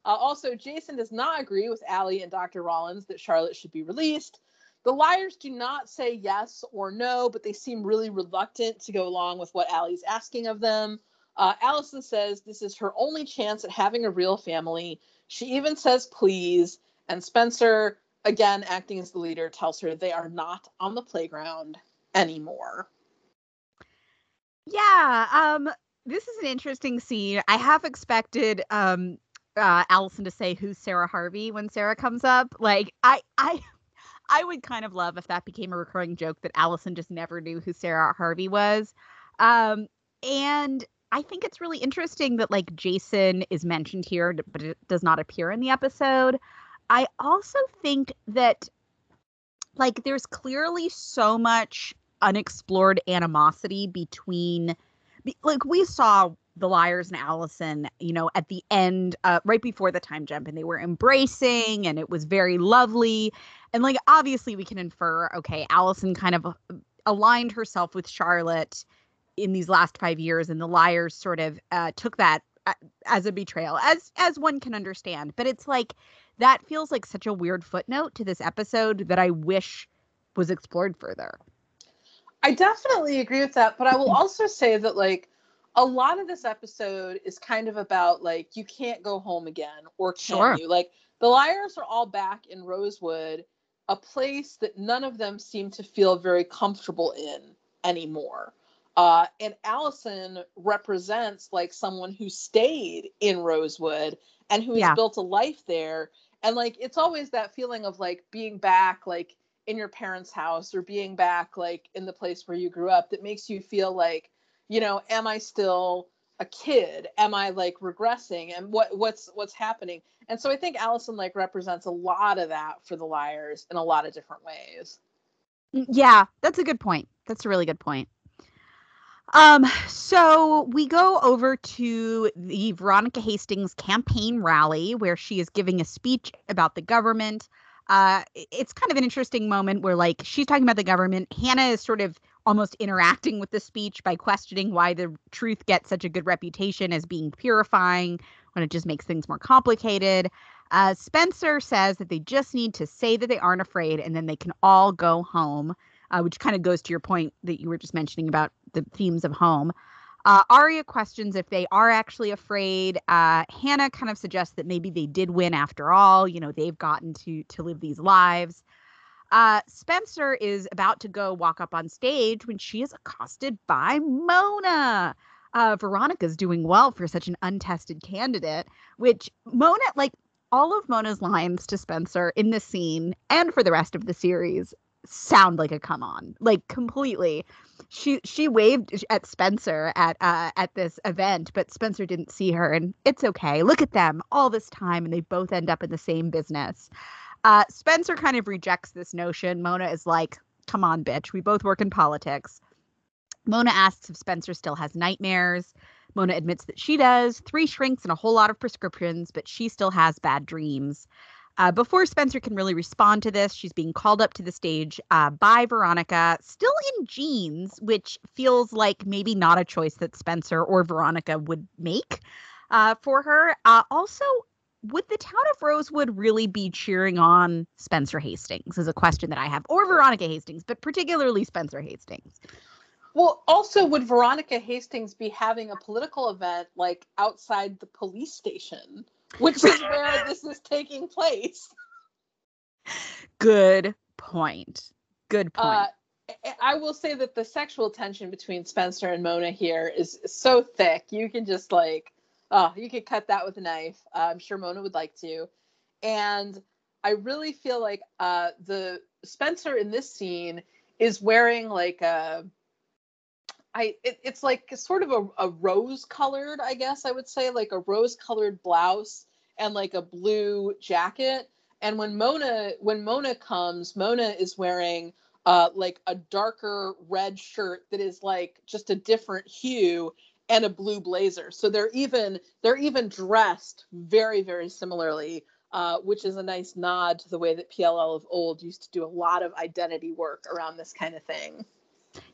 Uh, also, Jason does not agree with Allie and Dr. Rollins that Charlotte should be released. The liars do not say yes or no, but they seem really reluctant to go along with what Allie's asking of them. Uh, Alison says this is her only chance at having a real family. She even says please. And Spencer, again acting as the leader, tells her they are not on the playground anymore. Yeah, um, this is an interesting scene. I have expected um uh Alison to say who's Sarah Harvey when Sarah comes up. Like I I I would kind of love if that became a recurring joke that Alison just never knew who Sarah Harvey was. Um and I think it's really interesting that like Jason is mentioned here, but it does not appear in the episode. I also think that like there's clearly so much unexplored animosity between like we saw the liars and alison you know at the end uh, right before the time jump and they were embracing and it was very lovely. And like obviously we can infer okay alison kind of uh, aligned herself with charlotte in these last five years and the liars sort of uh, took that uh, as a betrayal as as one can understand. But it's like that feels like such a weird footnote to this episode that i wish was explored further. I definitely agree with that, but I will also say that like a lot of this episode is kind of about like you can't go home again or can sure. you? Like the liars are all back in Rosewood, a place that none of them seem to feel very comfortable in anymore. Uh, and Alison represents like someone who stayed in Rosewood and who has yeah. built a life there. And like it's always that feeling of like being back, like in your parents' house or being back like in the place where you grew up that makes you feel like, you know, am I still a kid? Am I like regressing? And what what's what's happening? And so I think Alison like represents a lot of that for the liars in a lot of different ways. Mm, yeah, that's a good point. That's a really good point. Um, so we go over to the Veronica Hastings campaign rally where she is giving a speech about the government uh, it's kind of an interesting moment where like she's talking about the government. Hanna is sort of almost interacting with the speech by questioning why the truth gets such a good reputation as being purifying when it just makes things more complicated. Uh, Spencer says that they just need to say that they aren't afraid and then they can all go home, uh, which kind of goes to your point that you were just mentioning about the themes of home. Uh, Aria questions if they are actually afraid. Uh, Hanna kind of suggests that maybe they did win after all. You know, they've gotten to to live these lives. Uh, Spencer is about to go walk up on stage when she is accosted by Mona. Uh, Veronica's doing well for such an untested candidate, which Mona, like all of Mona's lines to Spencer in this scene and for the rest of the series, sound like a come on, like completely she she waved at Spencer at uh, at this event, but Spencer didn't see her, and it's okay. Look at them all this time, and they both end up in the same business. Uh, Spencer kind of rejects this notion. Mona is like, "Come on, bitch, we both work in politics." Mona asks if Spencer still has nightmares. Mona admits that she does, three shrinks and a whole lot of prescriptions, but she still has bad dreams. Uh, before Spencer can really respond to this, she's being called up to the stage uh, by Veronica, still in jeans, which feels like maybe not a choice that Spencer or Veronica would make uh, for her. Uh, also, would the town of Rosewood really be cheering on Spencer Hastings? Is a question that I have, or Veronica Hastings, but particularly Spencer Hastings. Well, also, would Veronica Hastings be having a political event like outside the police station? which is where this is taking place. Good point. Good point. Uh, I will say that the sexual tension between Spencer and Mona here is so thick. You can just like, oh, you could cut that with a knife. Uh, I'm sure Mona would like to. And I really feel like uh, the Spencer in this scene is wearing like a I it, it's like sort of a, a rose colored, I guess I would say, like a rose colored blouse and like a blue jacket. And when Mona when Mona comes, Mona is wearing uh, like a darker red shirt that is like just a different hue and a blue blazer. So they're even they're even dressed very very similarly, uh, which is a nice nod to the way that PLL of old used to do a lot of identity work around this kind of thing.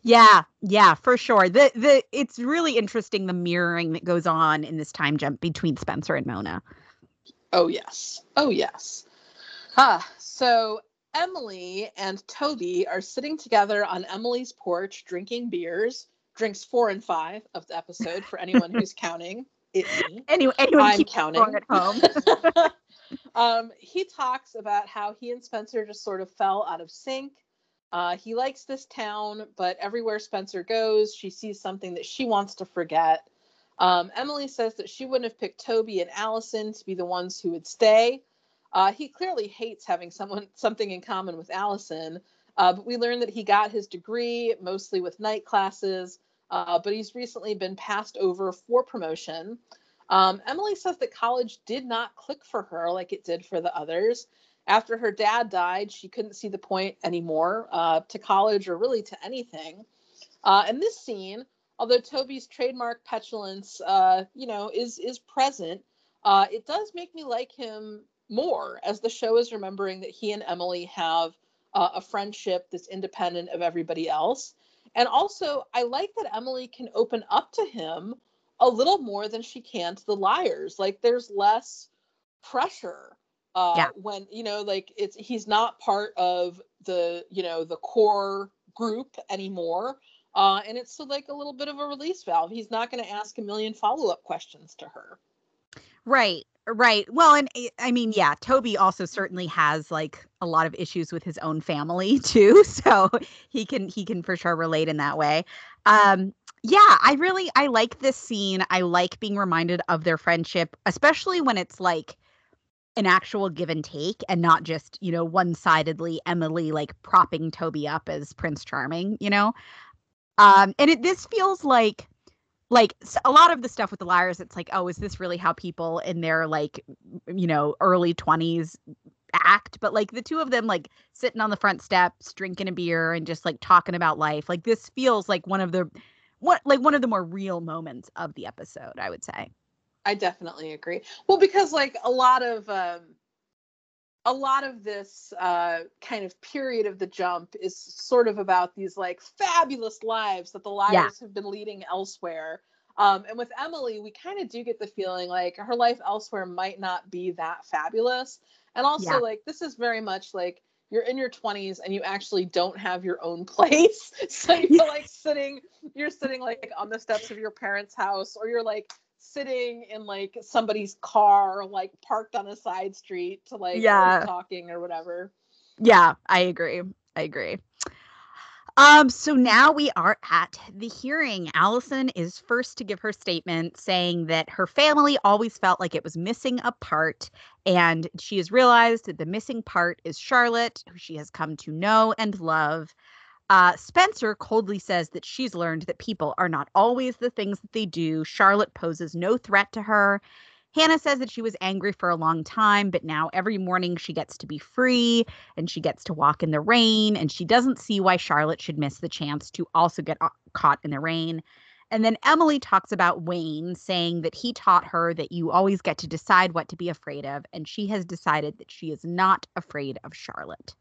Yeah, yeah, for sure. The the it's really interesting the mirroring that goes on in this time jump between Spencer and Mona. Oh yes. Oh yes. Ah, so Emily and Toby are sitting together on Emily's porch drinking beers, drinks four and five of the episode for anyone who's counting. It's me. Anyway, anyone I'm keep counting. at home. um, he talks about how he and Spencer just sort of fell out of sync. Uh, he likes this town, but everywhere Spencer goes, she sees something that she wants to forget. Um, Emily says that she wouldn't have picked Toby and Alison to be the ones who would stay. Uh, he clearly hates having someone something in common with Alison, uh, but we learned that he got his degree mostly with night classes, uh, but he's recently been passed over for promotion. Um, Emily says that college did not click for her like it did for the others. After her dad died, she couldn't see the point anymore uh, to college or really to anything. Uh, and this scene, although Toby's trademark petulance, uh, you know, is is present, uh, it does make me like him more as the show is remembering that he and Emily have uh, a friendship that's independent of everybody else. And also, I like that Emily can open up to him a little more than she can to the liars. Like, there's less pressure uh, Yeah. when you know, like it's he's not part of the you know the core group anymore. Uh, and it's so like a little bit of a release valve. He's not going to ask a million follow up questions to her. Right, right. Well, and I- I mean, yeah, Toby also certainly has like a lot of issues with his own family too, so he can he can for sure relate in that way. Um yeah, I really I like this scene. I like being reminded of their friendship, especially when it's like an actual give and take and not just, you know, one-sidedly Emily like propping Toby up as Prince Charming, you know? Um and it this feels like like a lot of the stuff with the liars it's like oh is this really how people in their like you know early 20s act but like the two of them like sitting on the front steps drinking a beer and just like talking about life like this feels like one of the what like one of the more real moments of the episode i would say I definitely agree. Well, because like a lot of um, a lot of this uh, kind of period of the jump is sort of about these like fabulous lives that the liars have been leading elsewhere. Um, and with Emily, we kind of do get the feeling like her life elsewhere might not be that fabulous. And also, Yeah. like, this is very much like you're in your 20s and you actually don't have your own place. So you're like sitting, you're sitting like on the steps of your parents' house, or you're like sitting in like somebody's car, like parked on a side street to like Yeah. talking or whatever. Yeah, I agree. I agree. Um, so now we are at the hearing. Alison is first to give her statement saying that her family always felt like it was missing a part, and she has realized that the missing part is Charlotte, who she has come to know and love. Uh, Spencer coldly says that she's learned that people are not always the things that they do. Charlotte poses no threat to her. Hanna says that she was angry for a long time, but now every morning she gets to be free and she gets to walk in the rain and she doesn't see why Charlotte should miss the chance to also get uh, caught in the rain. And then Emily talks about Wayne saying that he taught her that you always get to decide what to be afraid of and she has decided that she is not afraid of Charlotte.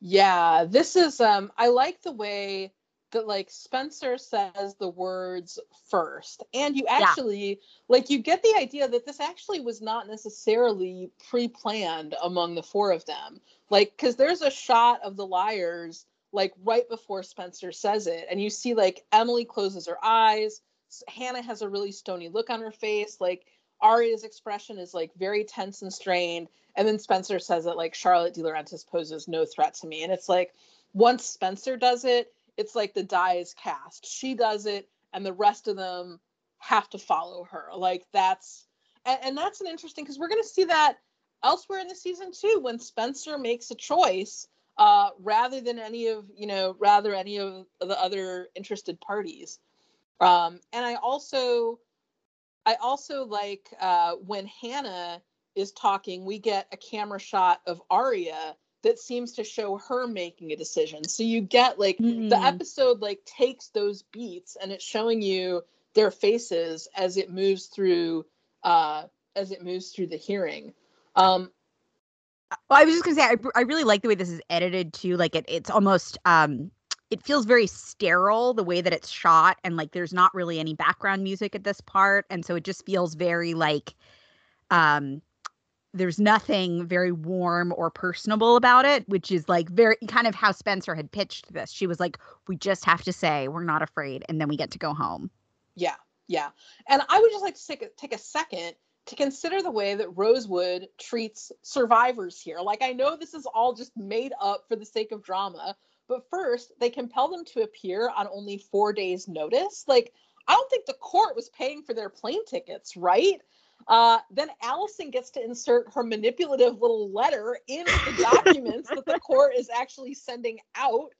Yeah, this is um I like the way that like Spencer says the words first. And you actually like you get the idea that this actually was not necessarily pre-planned among the four of them. Like cuz there's a shot of the liars like right before Spencer says it and you see like Emily closes her eyes, Hanna has a really stony look on her face, like Aria's expression is like very tense and strained and then Spencer says that like Charlotte DiLaurentis poses no threat to me. And it's like once Spencer does it, it's like the die is cast. She does it, and the rest of them have to follow her. Like that's and, and that's an interesting because we're gonna see that elsewhere in the season too, when Spencer makes a choice, uh, rather than any of you know, rather any of the other interested parties. Um, and I also I also like uh, when Hanna is talking, we get a camera shot of Aria that seems to show her making a decision. So you get like Mm. the episode like takes those beats and it's showing you their faces as it moves through uh as it moves through the hearing. Um Well, I was just gonna say I, I really like the way this is edited too. Like it, it's almost um, it feels very sterile the way that it's shot, and like there's not really any background music at this part, and so it just feels very like, um, there's nothing very warm or personable about it, which is like very kind of how Spencer had pitched this. She was like, "We just have to say we're not afraid, and then we get to go home." Yeah, yeah. And I would just like to take a, take a second to consider the way that Rosewood treats survivors here. Like, I know this is all just made up for the sake of drama, but first, they compel them to appear on only four days' notice. Like, I don't think the court was paying for their plane tickets, right? Uh, then Alison gets to insert her manipulative little letter in the documents that the court is actually sending out.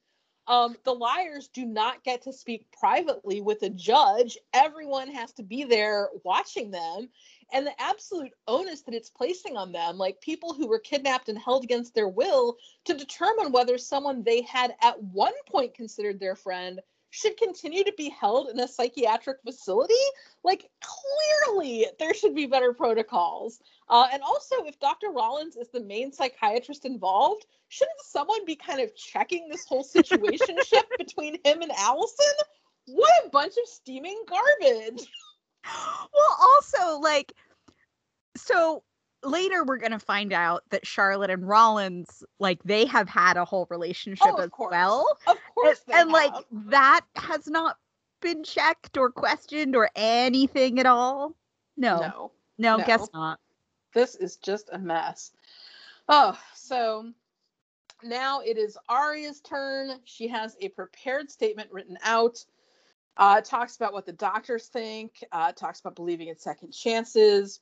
Um, the liars do not get to speak privately with a judge. Everyone has to be there watching them. And the absolute onus that it's placing on them, like people who were kidnapped and held against their will, to determine whether someone they had at one point considered their friend should continue to be held in a psychiatric facility. Like, clearly, there should be better protocols. Uh, and also, if Dr. Rollins is the main psychiatrist involved, shouldn't someone be kind of checking this whole situationship between him and Alison? What a bunch of steaming garbage. well also like so later we're going to find out that charlotte and rollins like they have had a whole relationship Oh, as course. well Of and, course, they and, like that has not been checked or questioned or anything at all no no, no, no. guess not this is just a mess. Oh, so now it is Aria's turn. She has a prepared statement written out. Uh, talks about what the doctors think. Uh, talks about believing in second chances.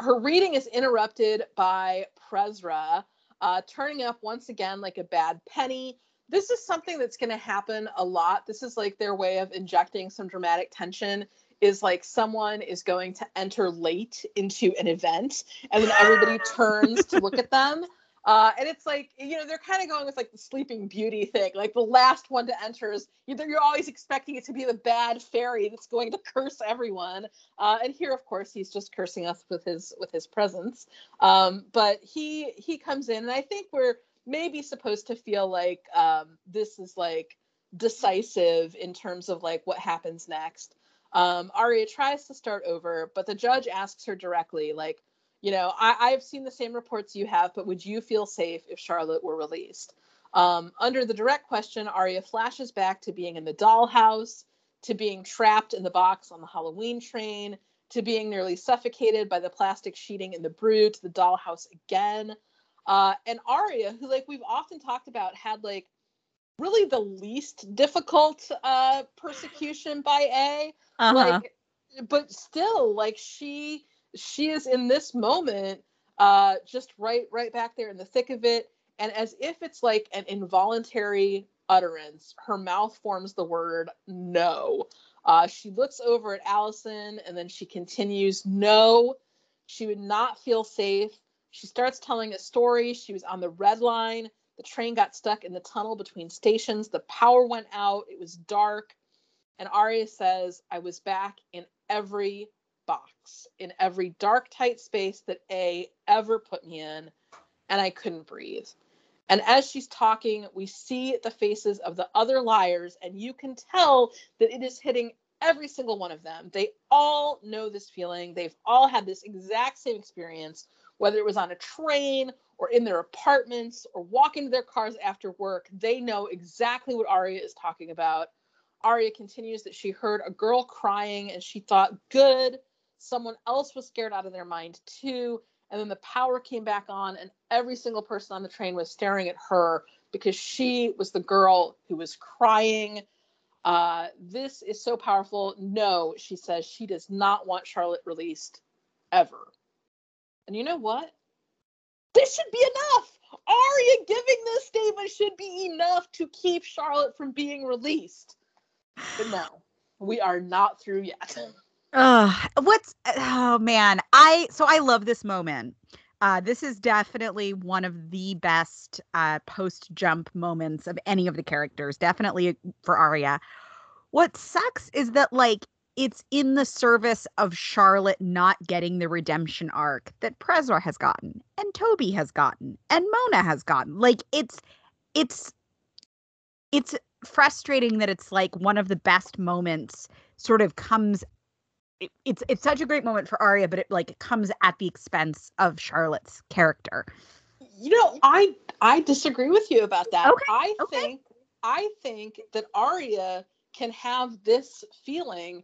Her reading is interrupted by Presra uh, turning up once again like a bad penny. This is something that's going to happen a lot. This is like their way of injecting some dramatic tension is like someone is going to enter late into an event and then everybody turns to look at them uh, and it's like you know they're kind of going with like the sleeping beauty thing like the last one to enter is either you're always expecting it to be the bad fairy that's going to curse everyone. Uh, and here of course he's just cursing us with his with his presence. Um, but he he comes in and i think we're maybe supposed to feel like um, this is like decisive in terms of like what happens next. Um, Aria tries to start over, but the judge asks her directly, like, you know, I, I've seen the same reports you have, but would you feel safe if Charlotte were released? Um, under the direct question, Aria flashes back to being in the dollhouse, to being trapped in the box on the Halloween train, to being nearly suffocated by the plastic sheeting in the brew, to the dollhouse again. Uh, and Aria, who like we've often talked about, had like really the least difficult uh, persecution by A uh-huh. like but still like she she is in this moment uh just right right back there in the thick of it. And as if it's like an involuntary utterance her mouth forms the word no. Uh she looks over at alison and then she continues no she would not feel safe. She starts telling a story. She was on the red line. The train got stuck in the tunnel between stations. The power went out. It was dark. And Arya says, I was back in every box, in every dark, tight space that A ever put me in, and I couldn't breathe. And as she's talking, we see the faces of the other liars, and you can tell that it is hitting every single one of them. They all know this feeling. They've all had this exact same experience, whether it was on a train or in their apartments or walking to their cars after work. They know exactly what Aria is talking about. Aria continues that she heard a girl crying and she thought, good, someone else was scared out of their mind too. And then the power came back on, and every single person on the train was staring at her because she was the girl who was crying. Uh, this is so powerful. No, she says she does not want Charlotte released ever. And you know what? This should be enough. Aria giving this statement should be enough to keep Charlotte from being released. But no, we are not through yet. Uh, what's oh man, I so I love this moment. Uh, this is definitely one of the best uh, post jump moments of any of the characters. Definitely for Aria. What sucks is that like it's in the service of Charlotte not getting the redemption arc that Prezra has gotten and Toby has gotten and Mona has gotten. Like it's it's it's frustrating that it's like one of the best moments sort of comes it, it's it's such a great moment for Aria, but it like it comes at the expense of Charlotte's character. You know, I I disagree with you about that. Okay, I okay. think I think that Aria can have this feeling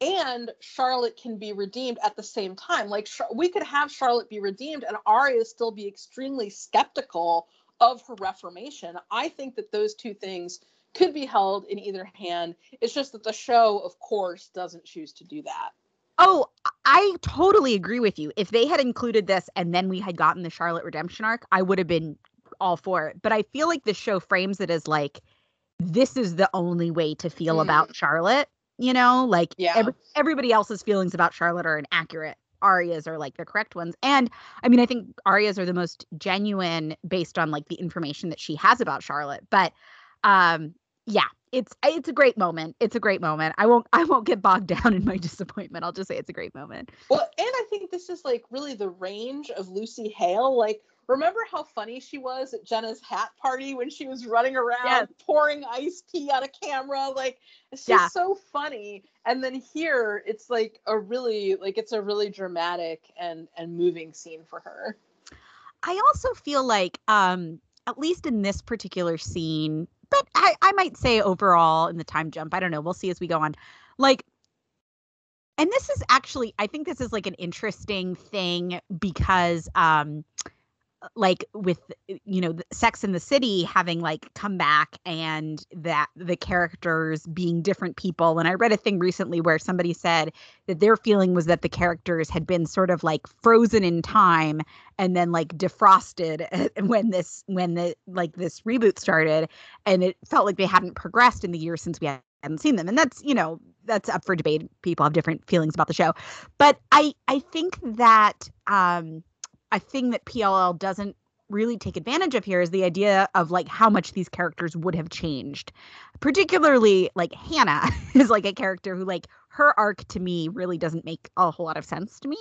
and Charlotte can be redeemed at the same time. Like we could have Charlotte be redeemed and Aria still be extremely skeptical of her reformation. I think that those two things could be held in either hand. It's just that the show, of course, doesn't choose to do that. Oh, I totally agree with you. If they had included this and then we had gotten the Charlotte redemption arc, I would have been all for it. But I feel like the show frames it as like this is the only way to feel mm. about Charlotte. You know, like yeah. every, everybody else's feelings about Charlotte are inaccurate. Aria's are like the correct ones. And I mean, I think Aria's are the most genuine based on like the information that she has about Charlotte. But um yeah, it's it's a great moment. It's a great moment. I won't I won't get bogged down in my disappointment. I'll just say it's a great moment. Well, and I think this is like really the range of Lucy Hale. Like, remember how funny she was at Jenna's hat party when she was running around yes. pouring iced tea on a camera? Like, it's just yeah. so funny. And then here, it's like a really like it's a really dramatic and and moving scene for her. I also feel like um at least in this particular scene but I, I might say overall in the time jump, I don't know. We'll see as we go on. Like, and this is actually, I think this is like an interesting thing because, um, like with you know sex in the city having like come back and that the characters being different people. And i read a thing recently where somebody said that their feeling was that the characters had been sort of like frozen in time and then like defrosted when this when the like this reboot started. And it felt like they hadn't progressed in the years since we hadn't seen them. And that's you know that's up for debate. People have different feelings about the show. But i i think that um a thing that PLL doesn't really take advantage of here is the idea of like how much these characters would have changed. Particularly like Hanna is like a character who like her arc to me really doesn't make a whole lot of sense to me.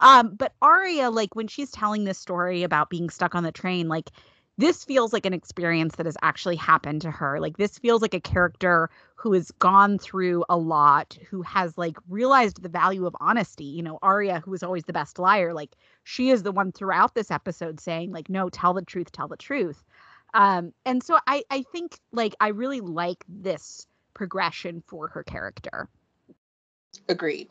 Um but Aria like when she's telling this story about being stuck on the train like this feels like an experience that has actually happened to her. Like this feels like a character who has gone through a lot, who has like realized the value of honesty. You know, Aria, who was always the best liar, like she is the one throughout this episode saying, like, no, tell the truth, tell the truth. Um, and so I I think like I really like this progression for her character. Agreed.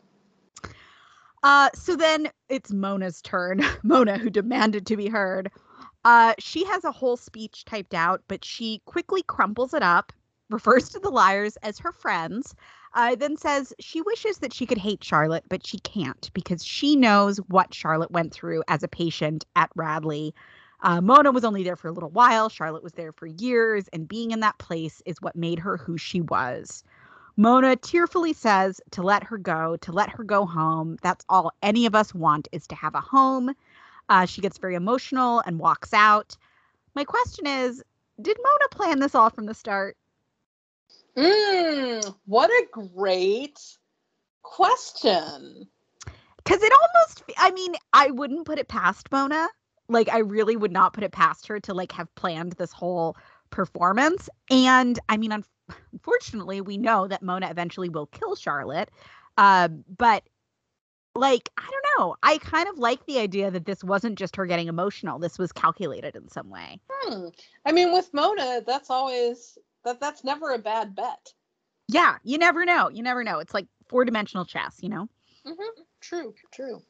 Uh, so then it's Mona's turn. Mona, who demanded to be heard. Uh, she has a whole speech typed out, but she quickly crumples it up, refers to the liars as her friends, uh, then says she wishes that she could hate Charlotte, but she can't because she knows what Charlotte went through as a patient at Radley. Uh, Mona was only there for a little while. Charlotte was there for years, and being in that place is what made her who she was. Mona tearfully says to let her go, to let her go home. That's all any of us want is to have a home. Uh, she gets very emotional and walks out. My question is Did Mona plan this all from the start? Mm, what a great question. Because it almost, I mean, I wouldn't put it past Mona. Like, I really would not put it past her to like have planned this whole performance. And I mean, un- unfortunately, we know that Mona eventually will kill Charlotte. Uh, but like i don't know i kind of like the idea that this wasn't just her getting emotional this was calculated in some way hmm. i mean with mona that's always that that's never a bad bet yeah you never know you never know it's like four dimensional chess you know mm-hmm. true true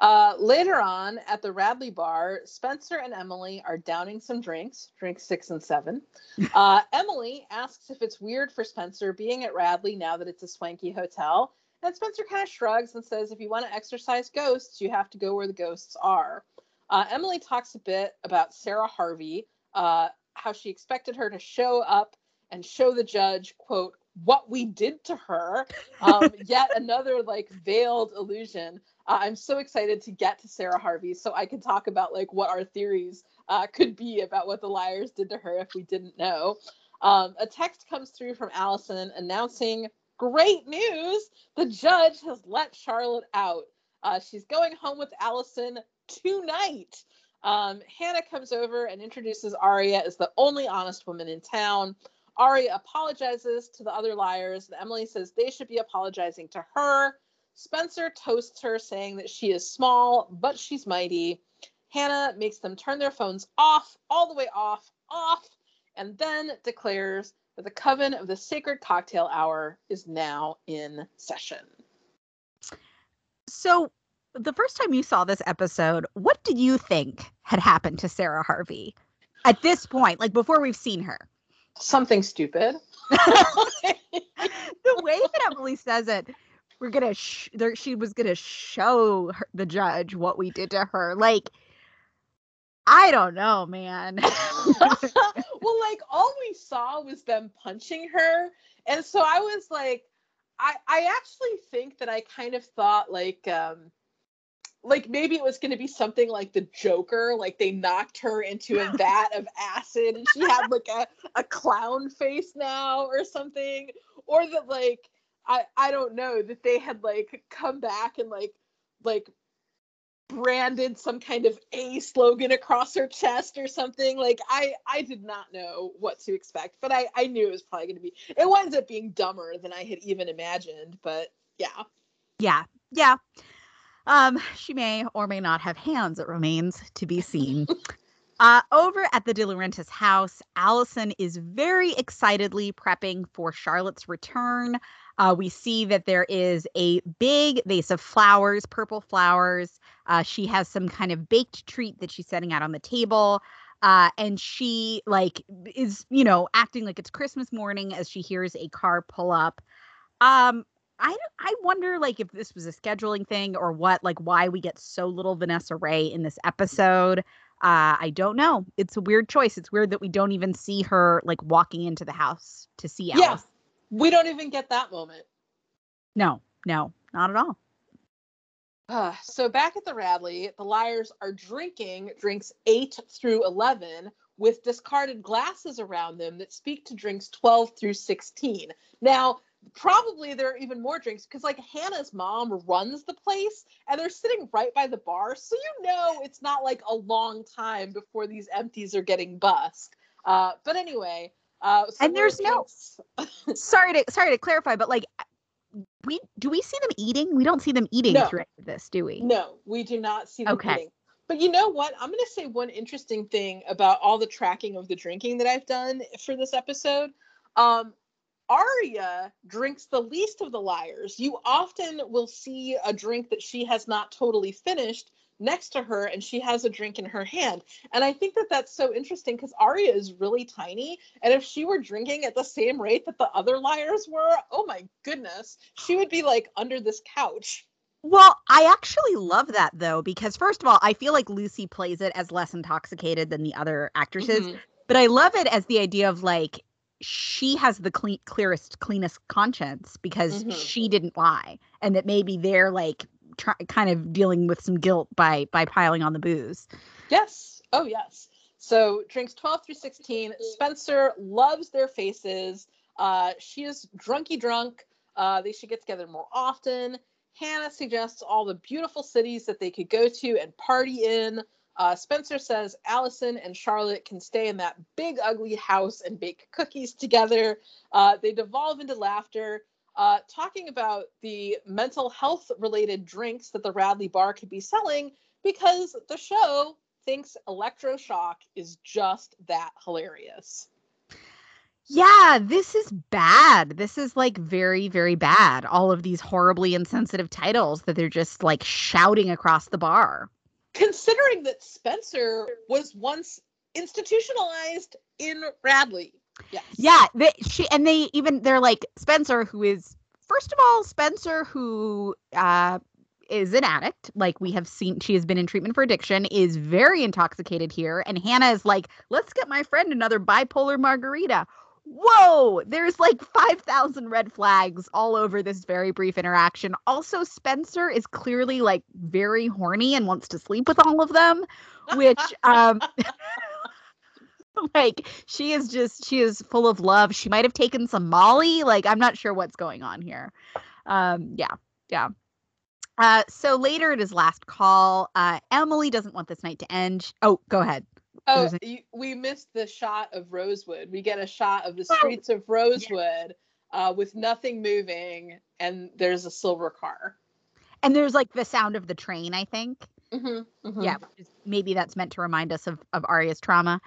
uh, later on at the Radley bar, Spencer and Emily are downing some drinks, drinks six and seven. Uh, Emily asks if it's weird for Spencer being at Radley now that it's a swanky hotel. And Spencer kind of shrugs and says, if you want to exorcise ghosts, you have to go where the ghosts are. Uh, Emily talks a bit about Sarah Harvey, uh, how she expected her to show up and show the judge, quote, what we did to her. Um, yet another like veiled illusion. Uh, I'm so excited to get to Sarah Harvey so I can talk about like what our theories uh, could be about what the liars did to her if we didn't know. Um, a text comes through from Alison announcing great news the judge has let Charlotte out. Uh, she's going home with Alison tonight. Um, Hanna comes over and introduces Aria as the only honest woman in town. Aria apologizes to the other liars, and Emily says they should be apologizing to her. Spencer toasts her, saying that she is small, but she's mighty. Hanna makes them turn their phones off, all the way off, off, and then declares the coven of the sacred cocktail hour is now in session. So, the first time you saw this episode, what did you think had happened to Sarah Harvey at this point, like before we've seen her? Something stupid. the way that Emily says it, we're gonna sh- there, she was gonna show her, the judge what we did to her. Like, I don't know, man. well, like all we saw was them punching her, and so I was like, I I actually think that I kind of thought like um like maybe it was going to be something like the Joker, like they knocked her into a vat of acid and she had like a, a clown face now or something, or that like I I don't know that they had like come back and like like branded some kind of a slogan across her chest or something like i i did not know what to expect but i i knew it was probably going to be it winds up being dumber than i had even imagined but yeah. Yeah yeah. Um she may or may not have hands it remains to be seen uh over at the DiLaurentis house alison is very excitedly prepping for charlotte's return uh, we see that there is a big vase of flowers, purple flowers. Uh, she has some kind of baked treat that she's setting out on the table. Uh, and she like is you know acting like it's Christmas morning as she hears a car pull up. Um, I I wonder like if this was a scheduling thing or what, like why we get so little Vanessa Ray in this episode. Uh, I don't know. It's a weird choice. It's weird that we don't even see her like walking into the house to see Alice. Yeah, we don't even get that moment. No, no, not at all. Uh, so back at the Radley, the liars are drinking drinks 8 through 11 with discarded glasses around them that speak to drinks 12 through 16. Now, probably there are even more drinks because like Hanna's mom runs the place and they're sitting right by the bar. So you know it's not like a long time before these empties are getting busked. Uh, but anyway, uh, so and there's no sorry to sorry to clarify, but like we do we see them eating? We don't see them eating no. throughout this, do we? No, we do not see them okay. eating. But you know what? I'm going to say one interesting thing about all the tracking of the drinking that I've done for this episode. Um, Aria drinks the least of the liars. You often will see a drink that she has not totally finished next to her and she has a drink in her hand. And I think that that's so interesting because Aria is really tiny. And if she were drinking at the same rate that the other liars were, oh my goodness, she would be like under this couch. Well, I actually love that though, because first of all, I feel like Lucy plays it as less intoxicated than the other actresses. Mm-hmm. But I love it as the idea of like, she has the clean, clearest, cleanest conscience because mm-hmm. she didn't lie, and that maybe they're like try, kind of dealing with some guilt by by piling on the booze. Yes. Oh yes. So drinks 12 through 16. Spencer loves their faces. Uh, she is drunky drunk. Uh, they should get together more often. Hanna suggests all the beautiful cities that they could go to and party in. Uh, Spencer says Alison and Charlotte can stay in that big ugly house and bake cookies together. Uh, they devolve into laughter uh, talking about the mental health related drinks that the Radley bar could be selling because the show thinks electroshock is just that hilarious. Yeah, this is bad. This is like very, very bad. All of these horribly insensitive titles that they're just like shouting across the bar. Considering that Spencer was once institutionalized in Radley. Yes. Yeah, they, she and they even they're like Spencer, who is first of all Spencer, who uh, is an addict. Like we have seen, she has been in treatment for addiction. Is very intoxicated here, and Hanna is like, "Let's get my friend another bipolar margarita." Whoa, there's like 5,000 red flags all over this very brief interaction. Also, Spencer is clearly like very horny and wants to sleep with all of them, which, um, like, she is just, she is full of love. She might have taken some Molly. Like, I'm not sure what's going on here. Um, yeah, yeah. Uh, so later it is last call. Uh, Emily doesn't want this night to end. Oh, go ahead. Oh, you, we missed the shot of Rosewood. We get a shot of the oh, streets of Rosewood uh, with nothing moving, and there's a silver car. And there's like the sound of the train, I think. Mm-hmm, mm-hmm. Yeah, maybe that's meant to remind us of, of Aria's trauma.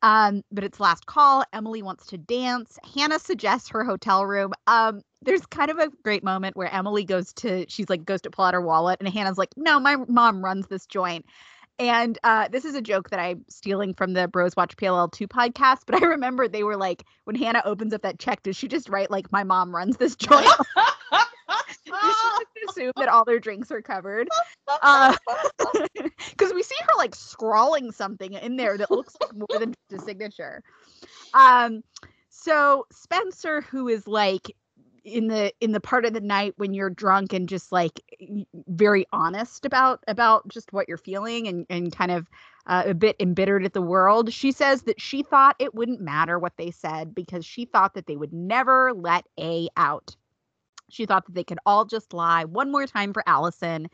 Um, but it's last call. Emily wants to dance. Hanna suggests her hotel room. Um, there's kind of a great moment where Emily goes to, she's like, goes to pull out her wallet, and Hanna's like, no, my mom runs this joint. And uh, this is a joke that I'm stealing from the Bros Watch PLL 2 podcast. But I remember they were like, when Hanna opens up that check, does she just write, like, my mom runs this joint? you should assume that all their drinks are covered. Because uh, we see her, like, scrawling something in there that looks like more than just a signature. Um, so Spencer, who is like in the in the part of the night when you're drunk and just like very honest about about just what you're feeling and and kind of uh, a bit embittered at the world she says that she thought it wouldn't matter what they said because she thought that they would never let a out. She thought that they could all just lie one more time for alison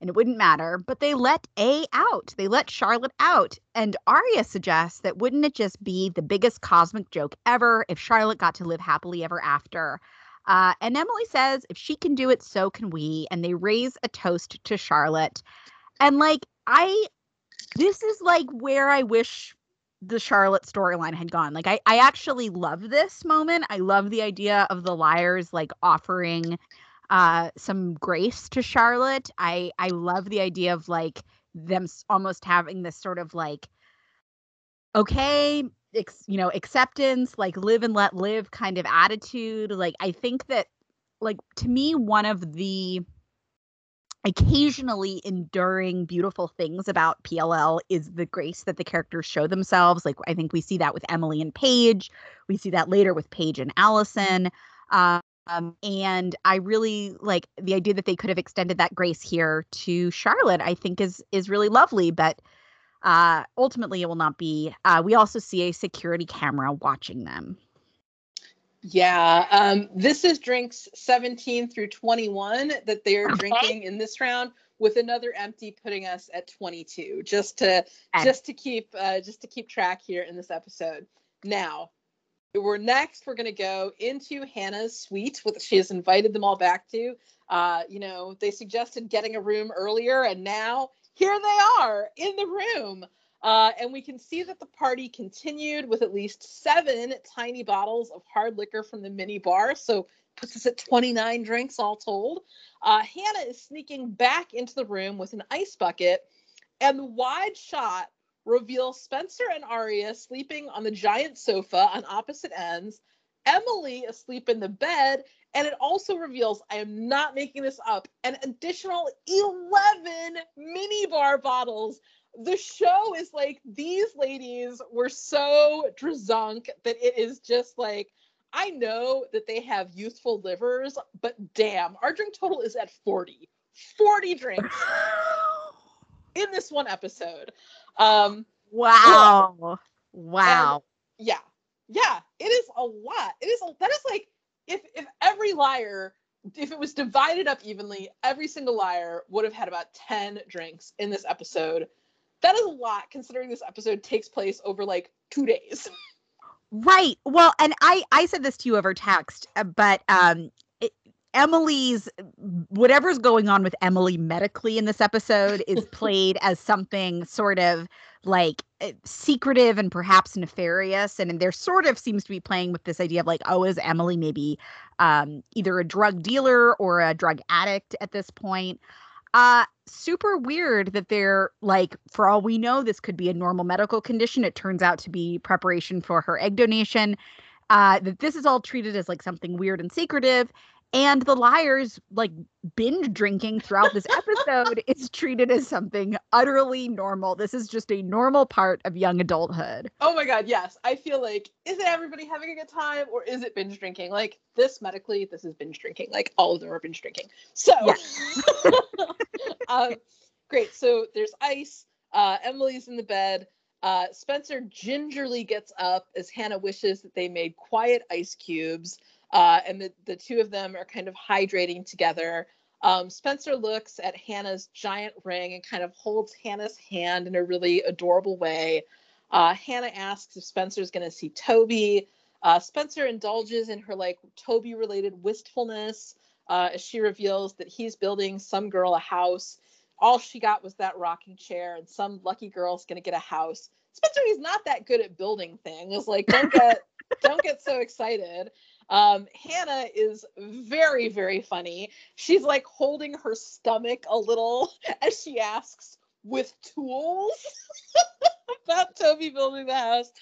and it wouldn't matter but they let a out. They let charlotte out. And aria suggests that wouldn't it just be the biggest cosmic joke ever if charlotte got to live happily ever after uh, and Emily says, if she can do it, so can we. And they raise a toast to Charlotte. And like, I, this is like where I wish the Charlotte storyline had gone. Like, I, I actually love this moment. I love the idea of the liars like offering uh some grace to Charlotte. I I love the idea of like them almost having this sort of like okay, ex, you know acceptance like live and let live kind of attitude like i think that like to me one of the occasionally enduring beautiful things about pll is the grace that the characters show themselves like i think we see that with emily and paige we see that later with paige and alison um, and i really like the idea that they could have extended that grace here to charlotte i think is is really lovely but uh, ultimately, it will not be. Uh, we also see a security camera watching them. Yeah, um, this is drinks 17 through 21 that they're okay. drinking in this round, with another empty putting us at 22. Just to okay. just to keep uh, just to keep track here in this episode. Now, we're next. We're gonna go into Hanna's suite, which she has invited them all back to. Uh, you know, they suggested getting a room earlier, and now here they are in the room. Uh, and we can see that the party continued with at least seven tiny bottles of hard liquor from the mini bar. So puts us at 29 drinks all told. Uh, Hanna is sneaking back into the room with an ice bucket, and the wide shot reveals Spencer and Aria sleeping on the giant sofa on opposite ends, Emily asleep in the bed, and it also reveals, I am not making this up, an additional 11 mini bar bottles. The show is like, these ladies were so drunk that it is just like, I know that they have youthful livers, but damn, our drink total is at 40. 40 drinks in this one episode. Um, wow. Wow. yeah. Yeah. It is a lot. It is, a, that is like, if if every liar if it was divided up evenly, every single liar would have had about 10 drinks in this episode. That is a lot considering this episode takes place over like 2 days. Right. Well, and I I said this to you over text, uh, but um it, Emily's whatever's going on with Emily medically in this episode is played as something sort of like eh, secretive and perhaps nefarious and, and there sort of seems to be playing with this idea of like oh is emily maybe um, either a drug dealer or a drug addict at this point? Uh super weird that they're like for all we know this could be a normal medical condition. It turns out to be preparation for her egg donation. Uh that this is all treated as like something weird and secretive and the liars like binge drinking throughout this episode is treated as something utterly normal. This is just a normal part of young adulthood. Oh my god, yes. I feel like is it everybody having a good time or is it binge drinking? Like this medically, this is binge drinking. Like all of them are binge drinking. So um, great. So there's ice. Uh, Emily's in the bed. Uh, Spencer gingerly gets up as Hanna wishes that they made quiet ice cubes. Uh, and the, the two of them are kind of hydrating together. Um, Spencer looks at Hanna's giant ring and kind of holds Hanna's hand in a really adorable way. Uh, Hanna asks if Spencer's going to see Toby. Uh, Spencer indulges in her like Toby related wistfulness uh, as she reveals that he's building some girl a house. All she got was that rocking chair, and some lucky girl's going to get a house. Spencer, he's not that good at building things. Like, don't get don't get so excited. Um, Hanna is very, very funny. She's like holding her stomach a little as she asks, with tools about Toby building the house.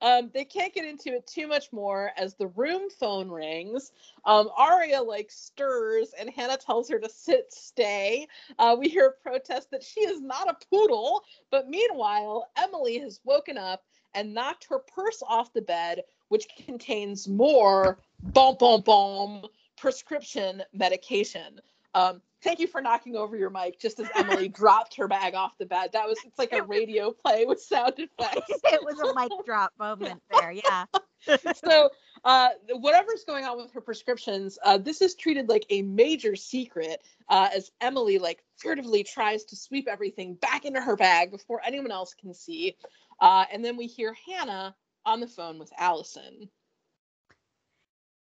Um, they can't get into it too much more as the room phone rings. Um, Aria like stirs and Hanna tells her to sit, stay. Uh, we hear a protest that she is not a poodle, but meanwhile, Emily has woken up and knocked her purse off the bed, which contains more boom, boom, boom prescription medication. Um, thank you for knocking over your mic just as Emily dropped her bag off the bed. That was it's like a radio play with sound effects. it was a mic drop moment there, yeah. so uh, whatever's going on with her prescriptions, uh, this is treated like a major secret uh, as Emily like furtively tries to sweep everything back into her bag before anyone else can see. Uh, and then we hear Hanna on the phone with Alison.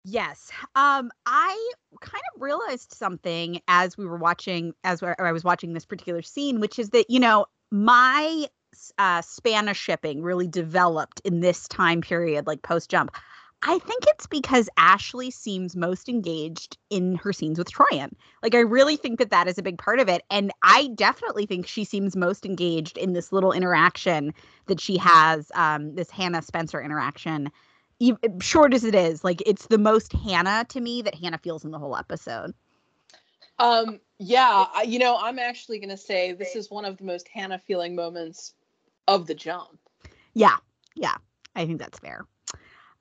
Yes. Um, I kind of realized something as we were watching, as I was watching this particular scene, which is that, you know, my uh, Spanna shipping really developed in this time period, like post jump. I think it's because Ashley seems most engaged in her scenes with Troian. Like, I really think that that is a big part of it. And I definitely think she seems most engaged in this little interaction that she has, um, this Hanna Spencer interaction short as it is, like it's the most Hanna to me that Hanna feels in the whole episode. Um, yeah, I, you know, I'm actually going to say this is one of the most Hanna feeling moments of the jump. Yeah, yeah, I think that's fair.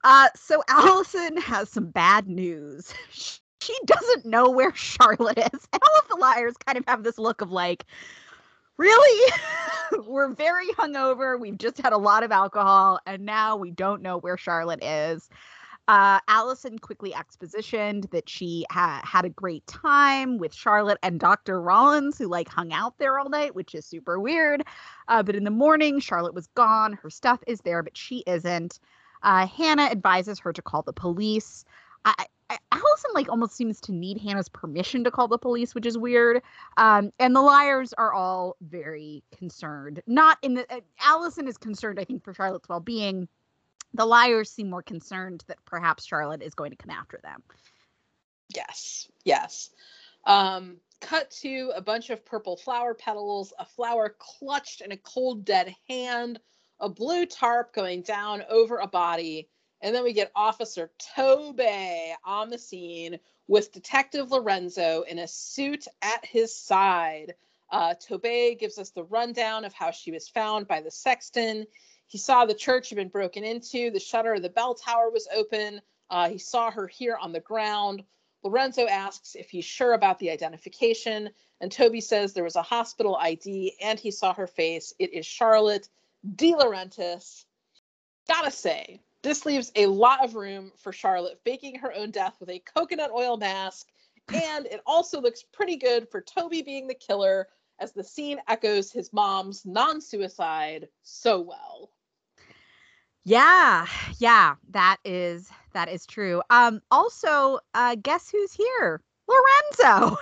Uh, so Alison has some bad news. She doesn't know where Charlotte is. And all of the liars kind of have this look of like, really? We're very hungover. We've just had a lot of alcohol, and now we don't know where Charlotte is. Uh, Alison quickly expositioned that she ha- had a great time with Charlotte and Dr. Rollins, who like hung out there all night, which is super weird. Uh, but in the morning, Charlotte was gone. Her stuff is there, but she isn't. Uh, Hanna advises her to call the police. I, Alison like almost seems to need Hanna's permission to call the police, which is weird. Um, and the liars are all very concerned. Not in the uh, Alison is concerned, I think, for Charlotte's well-being. The liars seem more concerned that perhaps Charlotte is going to come after them. Yes, yes. Um, cut to a bunch of purple flower petals, a flower clutched in a cold, dead hand, a blue tarp going down over a body and then we get Officer Toby on the scene with Detective Lorenzo in a suit at his side. Uh, Toby gives us the rundown of how she was found by the sexton. He saw the church had been broken into, the shutter of the bell tower was open. Uh, he saw her here on the ground. Lorenzo asks if he's sure about the identification, and Toby says there was a hospital ID and he saw her face. It is Charlotte DiLaurentis. Gotta say, this leaves a lot of room for Charlotte faking her own death with a coconut oil mask. And it also looks pretty good for Toby being the killer as the scene echoes his mom's non suicide so well. Yeah, yeah, that is that is true. Um also, uh guess who's here? Lorenzo.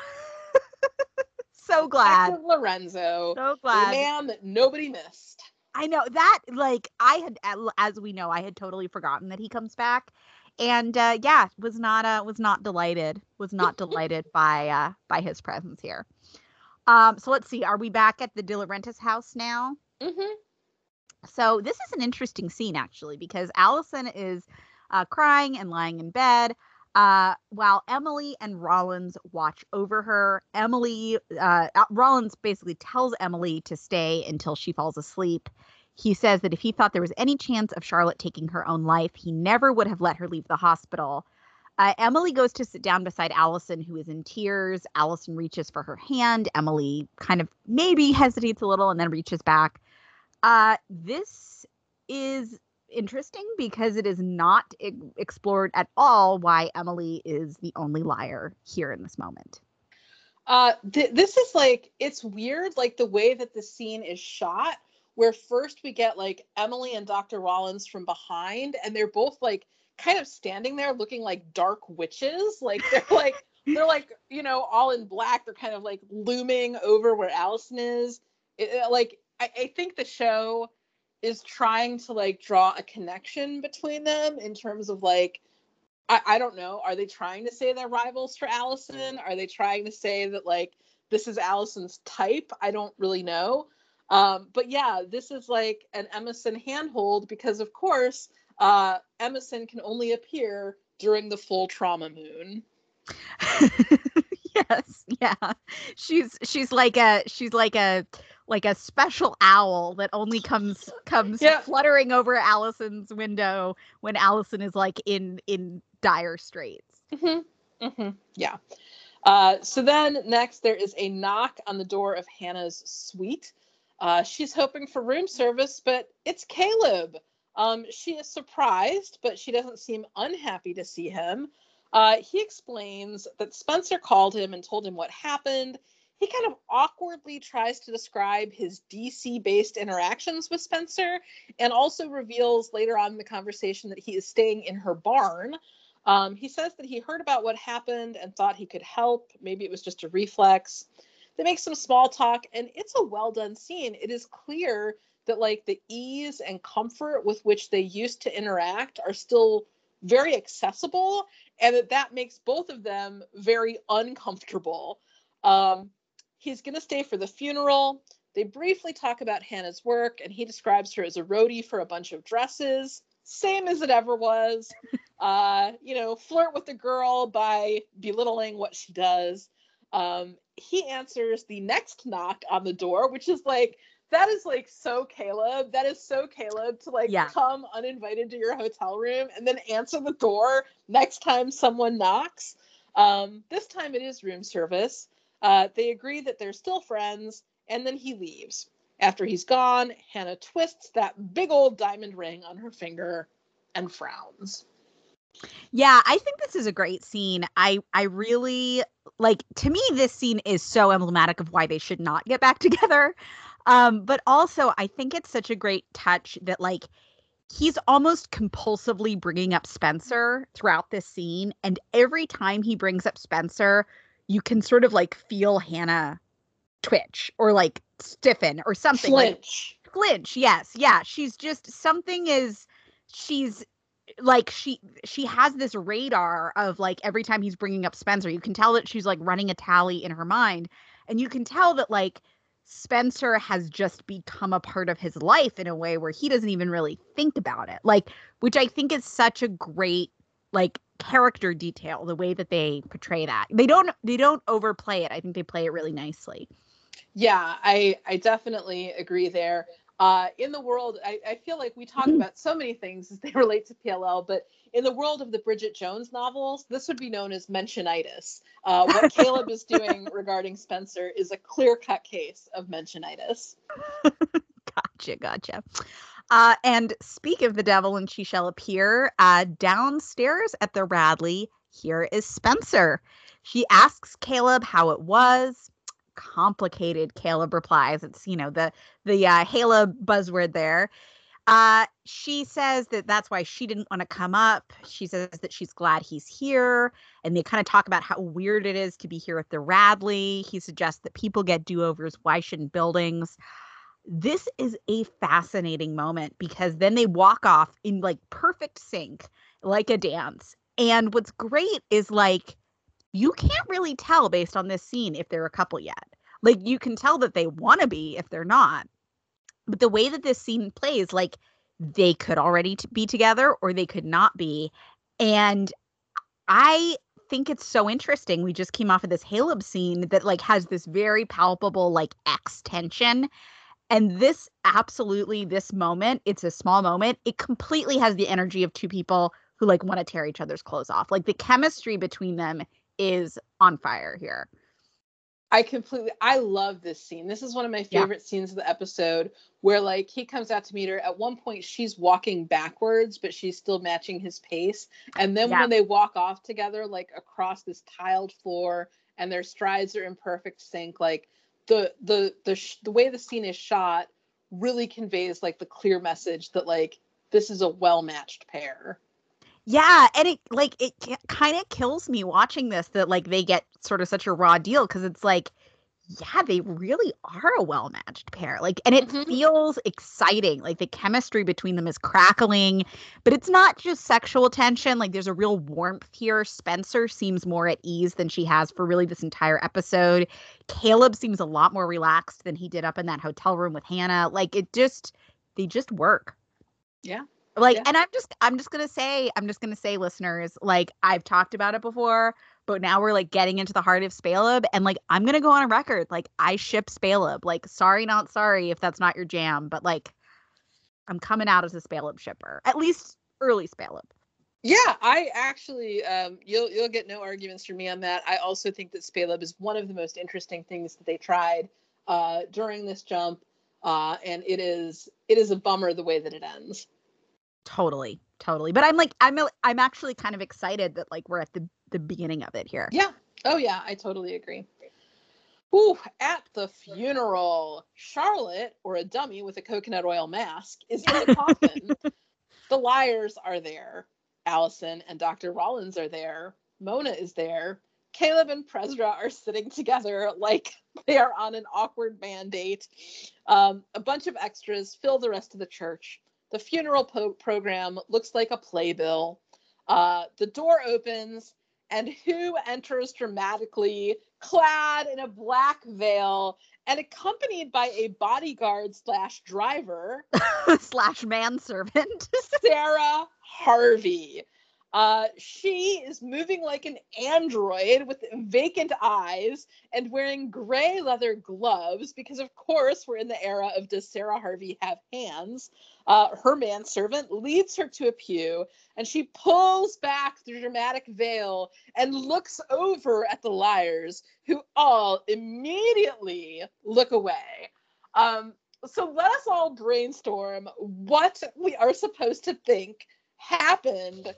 so glad. Lorenzo. So glad. The man that nobody missed. I know that like I had as we know I had totally forgotten that he comes back and uh yeah was not uh was not delighted was not delighted by uh by his presence here. Um so let's see are we back at the DiLaurentis house now? Mhm. So this is an interesting scene actually because Alison is uh crying and lying in bed Uh, while Emily and Rollins watch over her, Emily, uh, Rollins basically tells Emily to stay until she falls asleep. He says that if he thought there was any chance of Charlotte taking her own life, he never would have let her leave the hospital. Uh, Emily goes to sit down beside Alison, who is in tears. Alison reaches for her hand. Emily kind of maybe hesitates a little and then reaches back. Uh, this is interesting because it is not explored at all why Emily is the only liar here in this moment. Uh, th- this is like it's weird, like the way that the scene is shot, where first we get like Emily and Dr. Rollins from behind, and they're both like kind of standing there looking like dark witches, like they're like they're like you know all in black. They're kind of like looming over where Alison is. It, it, like I, I think the show is trying to like draw a connection between them in terms of like I, I don't know are they trying to say they're rivals for alison? Are they trying to say that like this is alison's type? I don't really know. Um, but yeah this is like an emison handhold because of course uh, emison can only appear during the full trauma moon. Yes yeah. She's she's like a she's like a like a special owl that only comes comes yeah. fluttering over Alison's window when Alison is like in in dire straits. Mm-hmm. Mm-hmm. Yeah. Uh, so then next there is a knock on the door of Hanna's suite. Uh, she's hoping for room service, but it's Caleb. Um, she is surprised, but she doesn't seem unhappy to see him. Uh, he explains that Spencer called him and told him what happened he kind of awkwardly tries to describe his DC based interactions with Spencer and also reveals later on in the conversation that he is staying in her barn. Um, he says that he heard about what happened and thought he could help. Maybe it was just a reflex. They make some small talk, and it's a well done scene. It is clear that, like, the ease and comfort with which they used to interact are still very accessible, and that that makes both of them very uncomfortable. Um, He's going to stay for the funeral. They briefly talk about Hanna's work, and he describes her as a roadie for a bunch of dresses, same as it ever was. Uh, you know, flirt with the girl by belittling what she does. Um, he answers the next knock on the door, which is like, that is like so Caleb. That is so Caleb to like yeah. come uninvited to your hotel room and then answer the door next time someone knocks. Um, this time it is room service. Uh, they agree that they're still friends, and then he leaves. After he's gone, Hanna twists that big old diamond ring on her finger and frowns. Yeah, I think this is a great scene. I I really like to me this scene is so emblematic of why they should not get back together. Um but also I think it's such a great touch that like he's almost compulsively bringing up Spencer throughout this scene and every time he brings up Spencer you can sort of like feel Hanna twitch or like stiffen or something. Flinch. Like, flinch, yes. Yeah. She's just something is she's like she she has this radar of like every time he's bringing up Spencer, you can tell that she's like running a tally in her mind, and you can tell that like Spencer has just become a part of his life in a way where he doesn't even really think about it. Like, which I think is such a great like character detail the way that they portray that. They don't they don't overplay it. I think they play it really nicely. Yeah i i definitely agree there. Uh, in the world I, I feel like we talk mm-hmm. about so many things as they relate to pll but in the world of the bridget jones novels this would be known as mentionitis uh, what caleb is doing regarding spencer is a clear-cut case of mentionitis gotcha gotcha uh, and speak of the devil and she shall appear, uh, downstairs at the Radley, here is Spencer. She asks Caleb how it was. Complicated, Caleb replies. It's, you know, the the uh, Haleb buzzword there. Uh, she says that that's why she didn't want to come up. She says that she's glad he's here. And they kind of talk about how weird it is to be here at the Radley. He suggests that people get do overs. Why shouldn't buildings? This is a fascinating moment because then they walk off in like perfect sync, like a dance. And what's great is like, you can't really tell based on this scene if they're a couple yet. Like, you can tell that they want to be if they're not. But the way that this scene plays, like, they could already t- be together or they could not be. And I think it's so interesting. We just came off of this Caleb scene that like has this very palpable like X tension. And this absolutely, this moment, it's a small moment. It completely has the energy of two people who like want to tear each other's clothes off. Like the chemistry between them is on fire here. I completely I love this scene. This is one of my favorite yeah. scenes of the episode where like he comes out to meet her. At one point she's walking backwards, but she's still matching his pace. And then yeah. when they walk off together, like across this tiled floor and their strides are in perfect sync, like the the the sh- the way the scene is shot really conveys like the clear message that like this is a well matched pair. Yeah, and it like it kind of kills me watching this that like they get sort of such a raw deal because it's like yeah, they really are a well matched pair. Like, and it mm-hmm. feels exciting. Like, the chemistry between them is crackling, but it's not just sexual tension. Like, there's a real warmth here. Spencer seems more at ease than she has for really this entire episode. Caleb seems a lot more relaxed than he did up in that hotel room with Hanna. Like, it just, they just work. Yeah like yeah. and i'm just i'm just gonna say i'm just gonna say listeners like i've talked about it before but now we're like getting into the heart of Spaleb and like i'm gonna go on a record like i ship Spaleb like sorry not sorry if that's not your jam but like i'm coming out as a Spaleb shipper at least early Spaleb yeah i actually um you'll you'll get no arguments from me on that i also think that Spaleb is one of the most interesting things that they tried uh during this jump uh and it is it is a bummer the way that it ends Totally, totally. But I'm like, I'm I'm actually kind of excited that like we're at the the beginning of it here. Yeah. Oh yeah, I totally agree. Ooh, at the funeral, Charlotte, or a dummy with a coconut oil mask, is in the coffin. the liars are there. Alison and Dr. Rollins are there. Mona is there. Caleb and Presra are sitting together like they are on an awkward band date. Um, a bunch of extras fill the rest of the church. The funeral po- program looks like a playbill. Uh, the door opens, and who enters dramatically, clad in a black veil and accompanied by a bodyguard slash driver slash manservant, Sarah Harvey. Uh, she is moving like an android with vacant eyes and wearing gray leather gloves because, of course, we're in the era of Does Sarah Harvey have hands? Uh, her manservant leads her to a pew and she pulls back the dramatic veil and looks over at the liars who all immediately look away. Um, so let us all brainstorm what we are supposed to think happened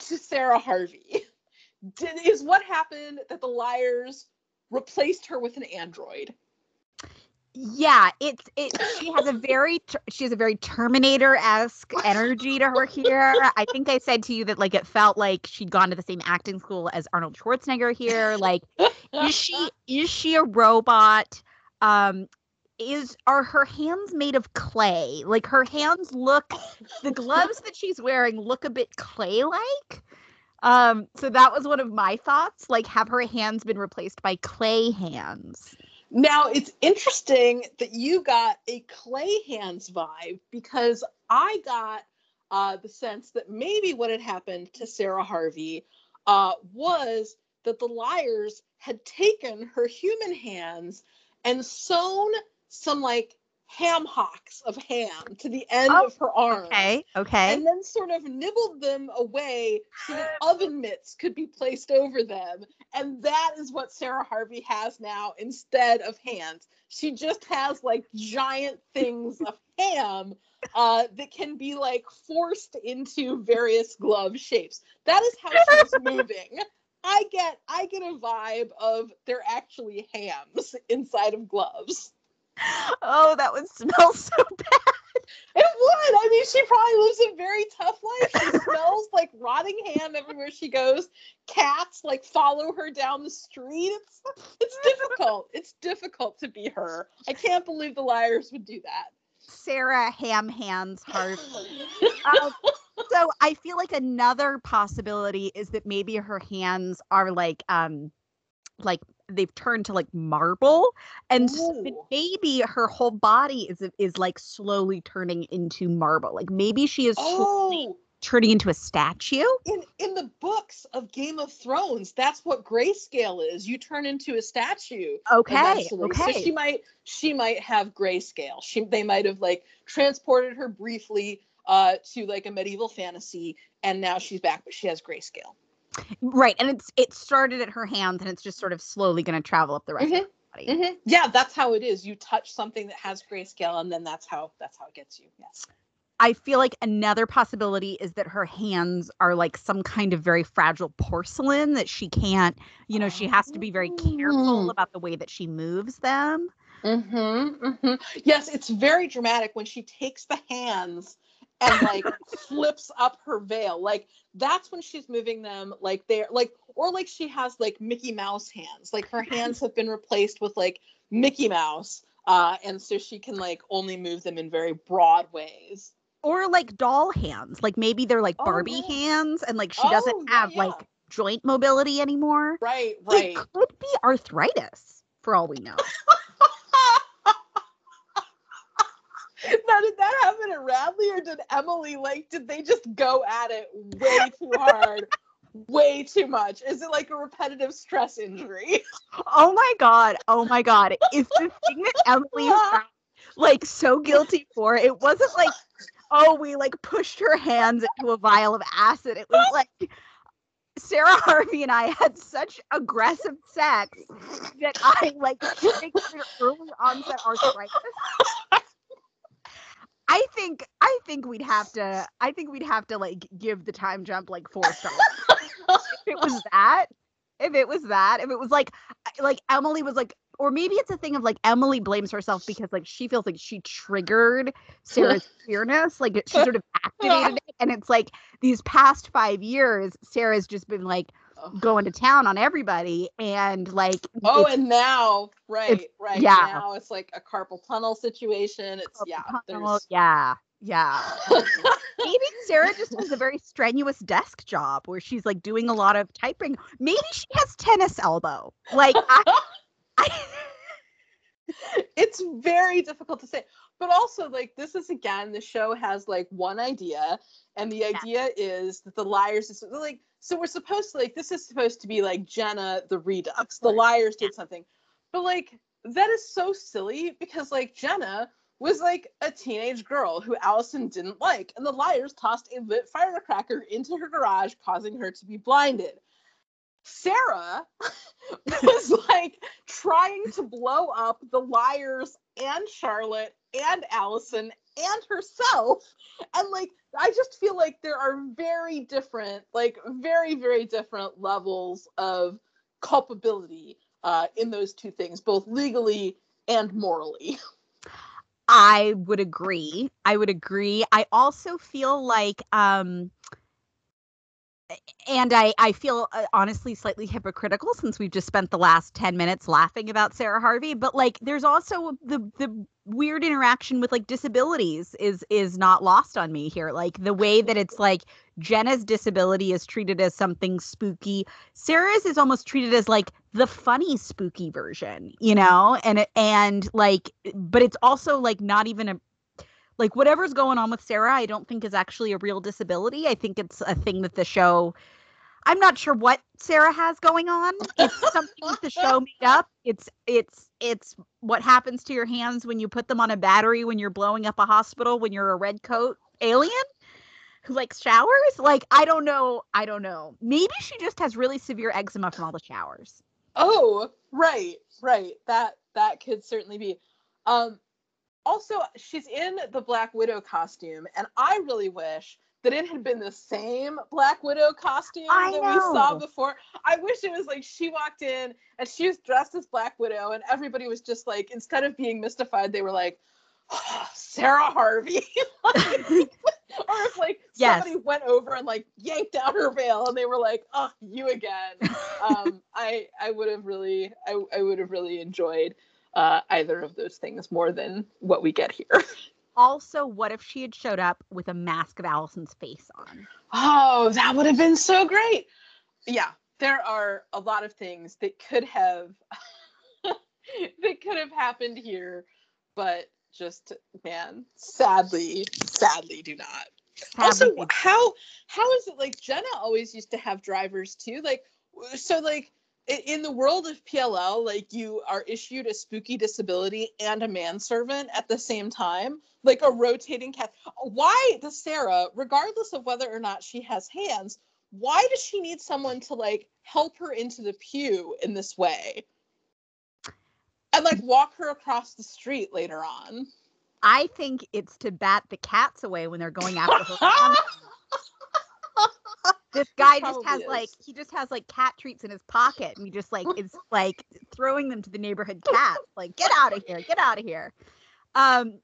to Sarah Harvey. Did, is what happened that the liars replaced her with an android? Yeah, it's it. She has a very she has a very Terminator esque energy to her here. I think I said to you that like it felt like she'd gone to the same acting school as Arnold Schwarzenegger here. Like, is she is she a robot? Um, is are her hands made of clay? Like her hands look the gloves that she's wearing look a bit clay like. Um, so that was one of my thoughts. Like, have her hands been replaced by clay hands? Now it's interesting that you got a clay hands vibe because I got uh, the sense that maybe what had happened to Sarah Harvey uh, was that the liars had taken her human hands and sewn some like ham hocks of ham to the end oh, of her arm. Okay, okay. And then sort of nibbled them away so that oven mitts could be placed over them. And that is what Sarah Harvey has now instead of hands. She just has like giant things of ham uh, that can be like forced into various glove shapes. That is how she's moving. I get I get a vibe of they're actually hams inside of gloves oh, that would smell so bad. It would. I mean, she probably lives a very tough life. She smells like rotting ham everywhere she goes. Cats like follow her down the street. It's it's difficult. It's difficult to be her. I can't believe the liars would do that. Sarah Ham Hands Heart. um, so I feel like another possibility is that maybe her hands are like um like they've turned to like marble and maybe her whole body is is like slowly turning into marble like maybe she is oh turning into a statue. In in the books of Game of Thrones, that's what grayscale is. You turn into a statue. Okay. eventually. Okay. So she might she might have grayscale. She they might have like transported her briefly uh to like a medieval fantasy and now she's back but she has grayscale. Right. And it's it started at her hands and it's just sort of slowly going to travel up the rest Mhm. body. Mhm. Yeah, that's how it is. You touch something that has grayscale and then that's how that's how it gets you. Yes. I feel like another possibility is that her hands are like some kind of very fragile porcelain that she can't, you know, she has to be very careful Oh. about the way that she moves them. Mm-hmm, hmm Yes, it's very dramatic when she takes the hands and like flips up her veil. Like that's when she's moving them like they're like or like she has like Mickey Mouse hands. Like her hands have been replaced with like Mickey Mouse. Uh, and so she can like only move them in very broad ways. Or like doll hands. Like maybe they're like Oh, Barbie yeah. hands and like she Oh, doesn't yeah, have yeah. like joint mobility anymore. Right, right. It could be arthritis for all we know. now did that happen at Radley or did Emily like did they just go at it way too hard? way too much. Is it like a repetitive stress injury? oh my god. Oh my god. Is the thing that Emily like so guilty for. It wasn't like, oh, we like pushed her hands into a vial of acid. It was like Sarah Harvey and I had such aggressive sex that I like triggered early onset arthritis. I think I think we'd have to I think we'd have to like give the time jump like four stars. if it was that, if it was that, if it was like like Emily was like or maybe it's a thing of like Emily blames herself because like she feels like she triggered Sarah's queerness, like she sort of activated it, and it's like these past five years, Sarah's just been like going to town on everybody, and like Oh, and now, right, right. yeah. Now it's like a carpal tunnel situation. It's yeah. oh, There's yeah, yeah. Maybe Sarah just has a very strenuous desk job where she's like doing a lot of typing. Maybe she has tennis elbow. Like I, I it's very difficult to say. But also, like, this is again, the show has like one idea, and the idea is that the liars is like, so we're supposed to like, this is supposed to be like Jenna the Redux. The liars did something, but like, that is so silly because like Jenna was like a teenage girl who Alison didn't like, and the liars tossed a lit firecracker into her garage, causing her to be blinded. Sarah was like trying to blow up the liars and Charlotte and Alison and herself. And like, I just feel like there are very different, like, very, very different levels of culpability uh, in those two things, both legally and morally. I would agree. I would agree. I also feel like um and I I feel uh, honestly slightly hypocritical since we've just spent the last 10 minutes laughing about Sarah Harvey, but like there's also the the weird interaction with like disabilities is is not lost on me here. Like the way that it's like Jenna's disability is treated as something spooky. Sarah's is almost treated as like the funny spooky version, you know? And and like but it's also like not even a like whatever's going on with Sarah, I don't think is actually a real disability. I think it's a thing that the show I'm not sure what Sarah has going on. It's something the show made up. It's it's it's what happens to your hands when you put them on a battery when you're blowing up a hospital when you're a red coat alien who likes showers. Like I don't know. I don't know. Maybe she just has really severe eczema from all the showers. Oh, right, right. That that could certainly be. Um also she's in the Black Widow costume, and I really wish that it had been the same Black Widow costume I that we saw before. I wish it was like she walked in and she was dressed as Black Widow, and everybody was just like, instead of being mystified, they were like, "Oh, Sarah Harvey. Like, or if like Yes. somebody went over and like yanked out her veil and they were like, oh, you again. um, I I would have really I, I would have really enjoyed uh, either of those things more than what we get here. Also, what if she had showed up with a mask of Alison's face on? Oh, that would have been so great. Yeah, there are a lot of things that could have that could have happened here, but just man, sadly, sadly do not. Also, how how is it like Jenna always used to have drivers too? Like, so like in the world of PLL, like you are issued a spooky disability and a manservant at the same time, like a rotating cat. Why does Sarah, regardless of whether or not she has hands, why does she need someone to like help her into the pew in this way? And like walk her across the street later on. I think it's to bat the cats away when they're going after her. this guy just has is. like he just has like cat treats in his pocket and he just like is like throwing them to the neighborhood cats like get out of here get out of here. Um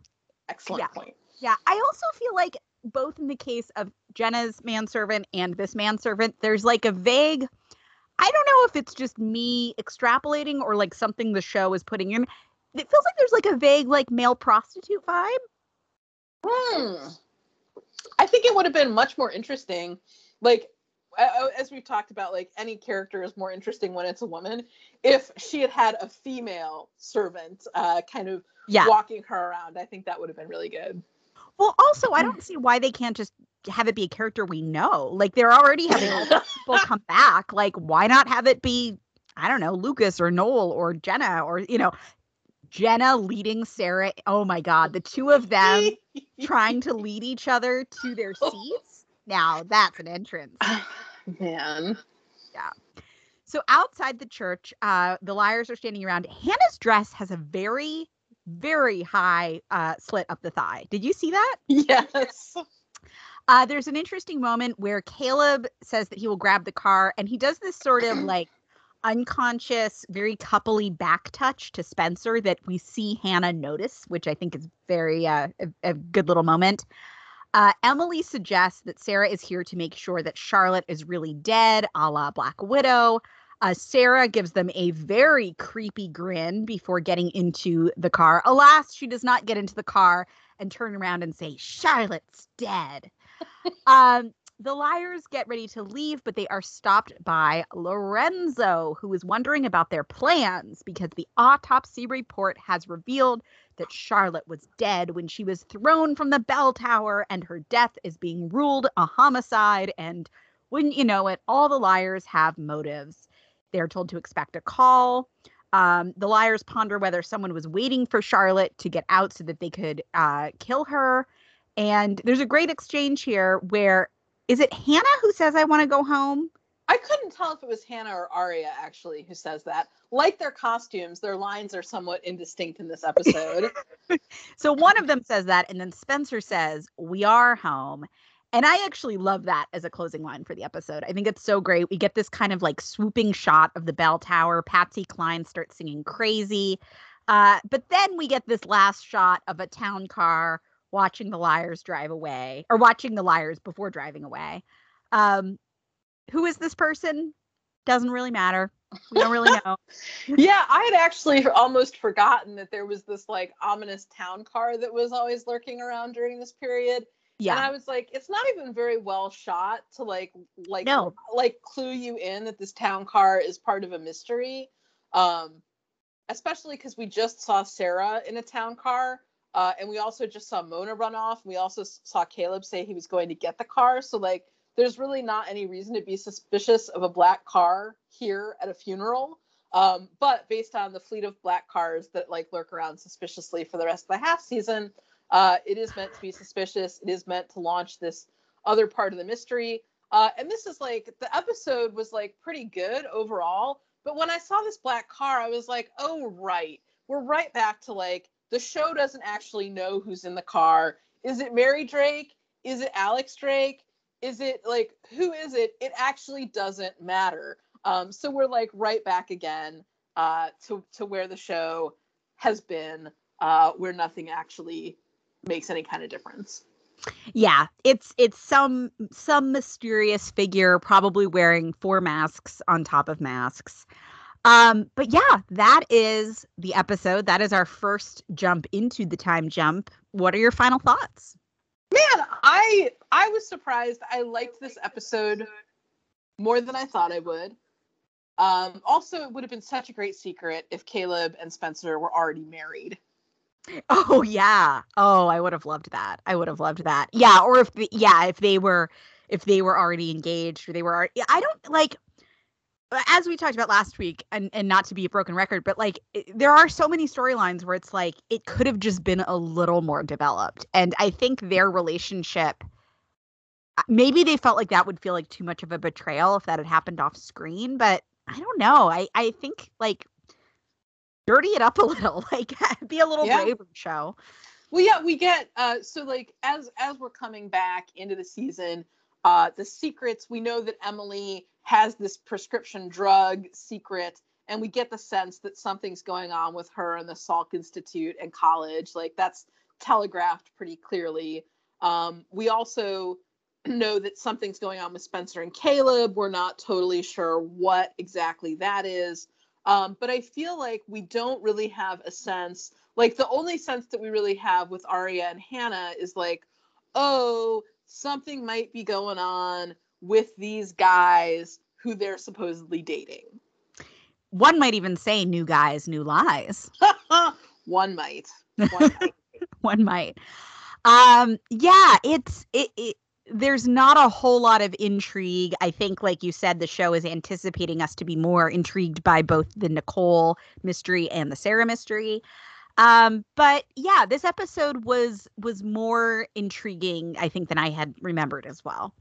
excellent yeah. point. yeah. I also feel like both in the case of jenna's manservant and this manservant there's like a vague i don't know if it's just me extrapolating or like something the show is putting in. It feels like there's like a vague like male prostitute vibe. Hmm. I think it would have been much more interesting like as we've talked about like any character is more interesting when it's a woman. If she had had a female servant uh kind of yeah. walking her around i think that would have been really good. Well also i don't see why they can't just have it be a character we know. Like they're already having people come back. Like why not have it be i don't know lucas or noel or jenna or you know jenna leading sarah. Oh my god the two of them trying to lead each other to their seats now that's an entrance Man. Yeah. So outside the church, uh, the liars are standing around. Hanna's dress has a very, very high uh, slit up the thigh. Did you see that? Yes. Uh, there's an interesting moment where Caleb says that he will grab the car, and he does this sort of like unconscious, very coupley back touch to Spencer that we see Hanna notice, which I think is very uh, a, a good little moment. Uh, Emily suggests that Sarah is here to make sure that Charlotte is really dead, a la Black Widow. Uh, Sarah gives them a very creepy grin before getting into the car. Alas, she does not get into the car and turn around and say, Charlotte's dead. um, the liars get ready to leave, but they are stopped by Lorenzo, who is wondering about their plans because the autopsy report has revealed that Charlotte was dead when she was thrown from the bell tower, and her death is being ruled a homicide. And wouldn't you know it, all the liars have motives. They're told to expect a call. Um, the liars ponder whether someone was waiting for Charlotte to get out so that they could uh, kill her. And there's a great exchange here where is it Hanna who says, I want to go home? I couldn't tell if it was Hanna or Aria actually who says that. Like their costumes, their lines are somewhat indistinct in this episode. so one of them says that, and then Spencer says, We are home. And I actually love that as a closing line for the episode. I think it's so great. We get this kind of like swooping shot of the bell tower. Patsy Cline starts singing crazy. Uh, but then we get this last shot of a town car watching the liars drive away or watching the liars before driving away. Um, who is this person? Doesn't really matter. We don't really know. yeah, I had actually almost forgotten that there was this like ominous town car that was always lurking around during this period. Yeah. And I was like, it's not even very well shot to like like no. like clue you in that this town car is part of a mystery. Um especially because we just saw Sarah in a town car uh, and we also just saw Mona run off. We also saw Caleb say he was going to get the car. So like, there's really not any reason to be suspicious of a black car here at a funeral. Um, but based on the fleet of black cars that like lurk around suspiciously for the rest of the half season, uh, it is meant to be suspicious. It is meant to launch this other part of the mystery. Uh, and this is like the episode was like pretty good overall. But when I saw this black car, I was like, oh right, we're right back to like the show doesn't actually know who's in the car. Is it Mary Drake? Is it Alex Drake? Is it like who is it? It actually doesn't matter. Um, so we're like right back again uh, to to where the show has been, uh, where nothing actually makes any kind of difference. Yeah, it's it's some some mysterious figure probably wearing four masks on top of masks. Um, but yeah, that is the episode. That is our first jump into the time jump. What are your final thoughts? Man, I I was surprised. I liked this episode more than I thought I would. Um, also, it would have been such a great secret if Caleb and Spencer were already married. Oh yeah. Oh, I would have loved that. I would have loved that. Yeah, or if the, yeah, if they were if they were already engaged or they were already, I don't like as we talked about last week and and not to be a broken record, but like it, there are so many storylines where it's like it could have just been a little more developed. And I think their relationship uh, maybe they felt like that would feel like too much of a betrayal if that had happened off screen, but I don't know. I I think like dirty it up a little, like be a little yeah. braver show. Well, yeah, we get uh so like as as we're coming back into the season, uh the secrets, we know that Emily has this prescription drug secret and we get the sense that something's going on with her and the Salk Institute and college. Like that's telegraphed pretty clearly. Um, we also know that something's going on with Spencer and Caleb. We're not totally sure what exactly that is. Um, but I feel like we don't really have a sense. Like the only sense that we really have with Aria and Hanna is like, oh, something might be going on with these guys who they're supposedly dating. One might even say new guys, new lies. One might. One might. One might. Um yeah, it's it, it there's not a whole lot of intrigue. I think, like you said, the show is anticipating us to be more intrigued by both the Nicole mystery and the Sarah mystery. Um, but yeah, this episode was was more intriguing, I think, than I had remembered as well.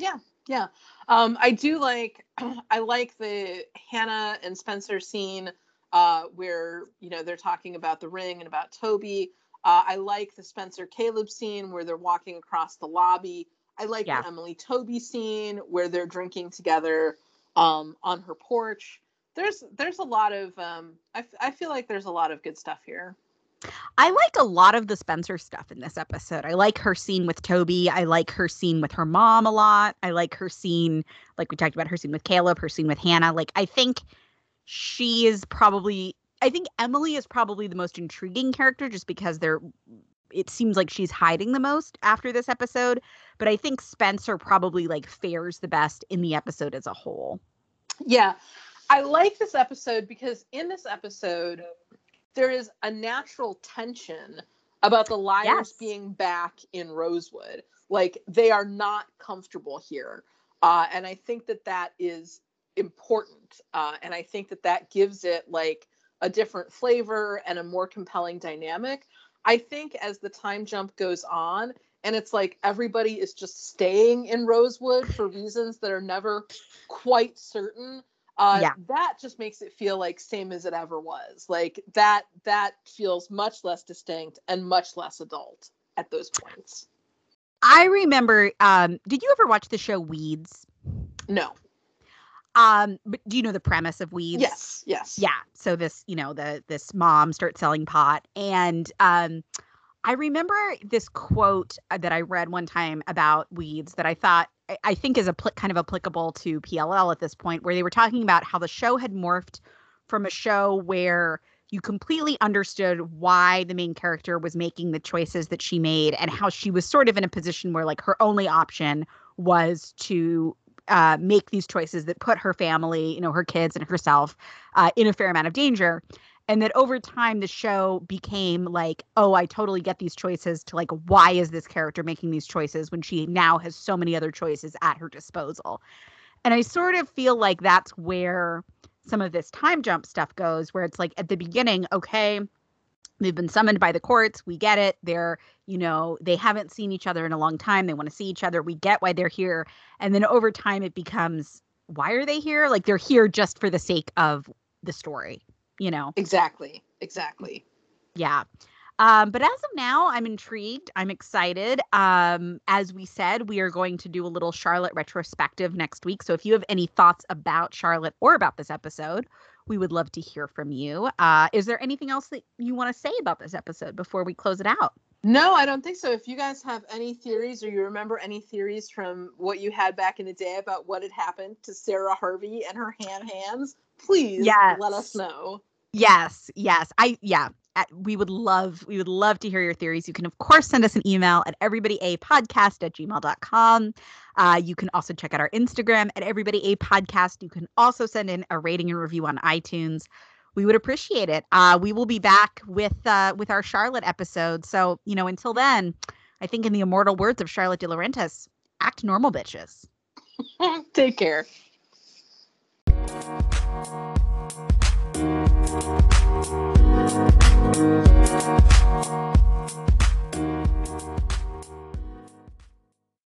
Yeah, yeah. Um, I do like I like the Hanna and Spencer scene uh, where you know they're talking about the ring and about Toby. Uh, I like the Spencer Caleb scene where they're walking across the lobby. I like yeah. the Emily Toby scene where they're drinking together um, on her porch. There's there's a lot of um, I, f- I feel like there's a lot of good stuff here. I like a lot of the Spencer stuff in this episode. I like her scene with Toby. I like her scene with her mom a lot. I like her scene, like we talked about, her scene with Caleb, her scene with Hanna. Like, I think she is probably, I think Emily is probably the most intriguing character just because they're, it seems like she's hiding the most after this episode. But I think Spencer probably like fares the best in the episode as a whole. Yeah. I like this episode because in this episode, there is a natural tension about the liars yes. being back in Rosewood. Like they are not comfortable here. Uh, and I think that that is important. Uh, and I think that that gives it like a different flavor and a more compelling dynamic. I think as the time jump goes on, and it's like everybody is just staying in Rosewood for reasons that are never quite certain uh, yeah. that just makes it feel like same as it ever was. Like that that feels much less distinct and much less adult at those points. I remember um did you ever watch the show weeds? No. Um but do you know the premise of weeds? Yes yes. Yeah so this you know the this mom starts selling pot and um I remember this quote that I read one time about weeds that I thought I think is a pl- kind of applicable to PLL at this point, where they were talking about how the show had morphed from a show where you completely understood why the main character was making the choices that she made and how she was sort of in a position where like her only option was to uh, make these choices that put her family, you know, her kids and herself uh, in a fair amount of danger and that over time the show became like oh i totally get these choices to like why is this character making these choices when she now has so many other choices at her disposal? And i sort of feel like that's where some of this time jump stuff goes where it's like at the beginning okay they've been summoned by the courts we get it they're you know they haven't seen each other in a long time they want to see each other we get why they're here. And then over time it becomes why are they here? Like they're here just for the sake of the story you know. Exactly. Exactly. Yeah. Um, but as of now, I'm intrigued. I'm excited. Um, as we said, we are going to do a little Charlotte retrospective next week. So if you have any thoughts about Charlotte or about this episode, we would love to hear from you. Uh, is there anything else that you want to say about this episode before we close it out? No, I don't think so. If you guys have any theories or you remember any theories from what you had back in the day about what had happened to Sarah Harvey and her hand hands, please yes. let us know. Yes, yes. I yeah. We would love we would love to hear your theories. You can of course send us an email at everybodyapodcast at gmail.com. Uh, you can also check out our Instagram at everybodyapodcast. You can also send in a rating and review on iTunes. we would appreciate it. Uh, we will be back with uh, with our Charlotte episode. So you know, until then, I think in the immortal words of Charlotte DiLaurentis, act normal, bitches. Take care. Thank you.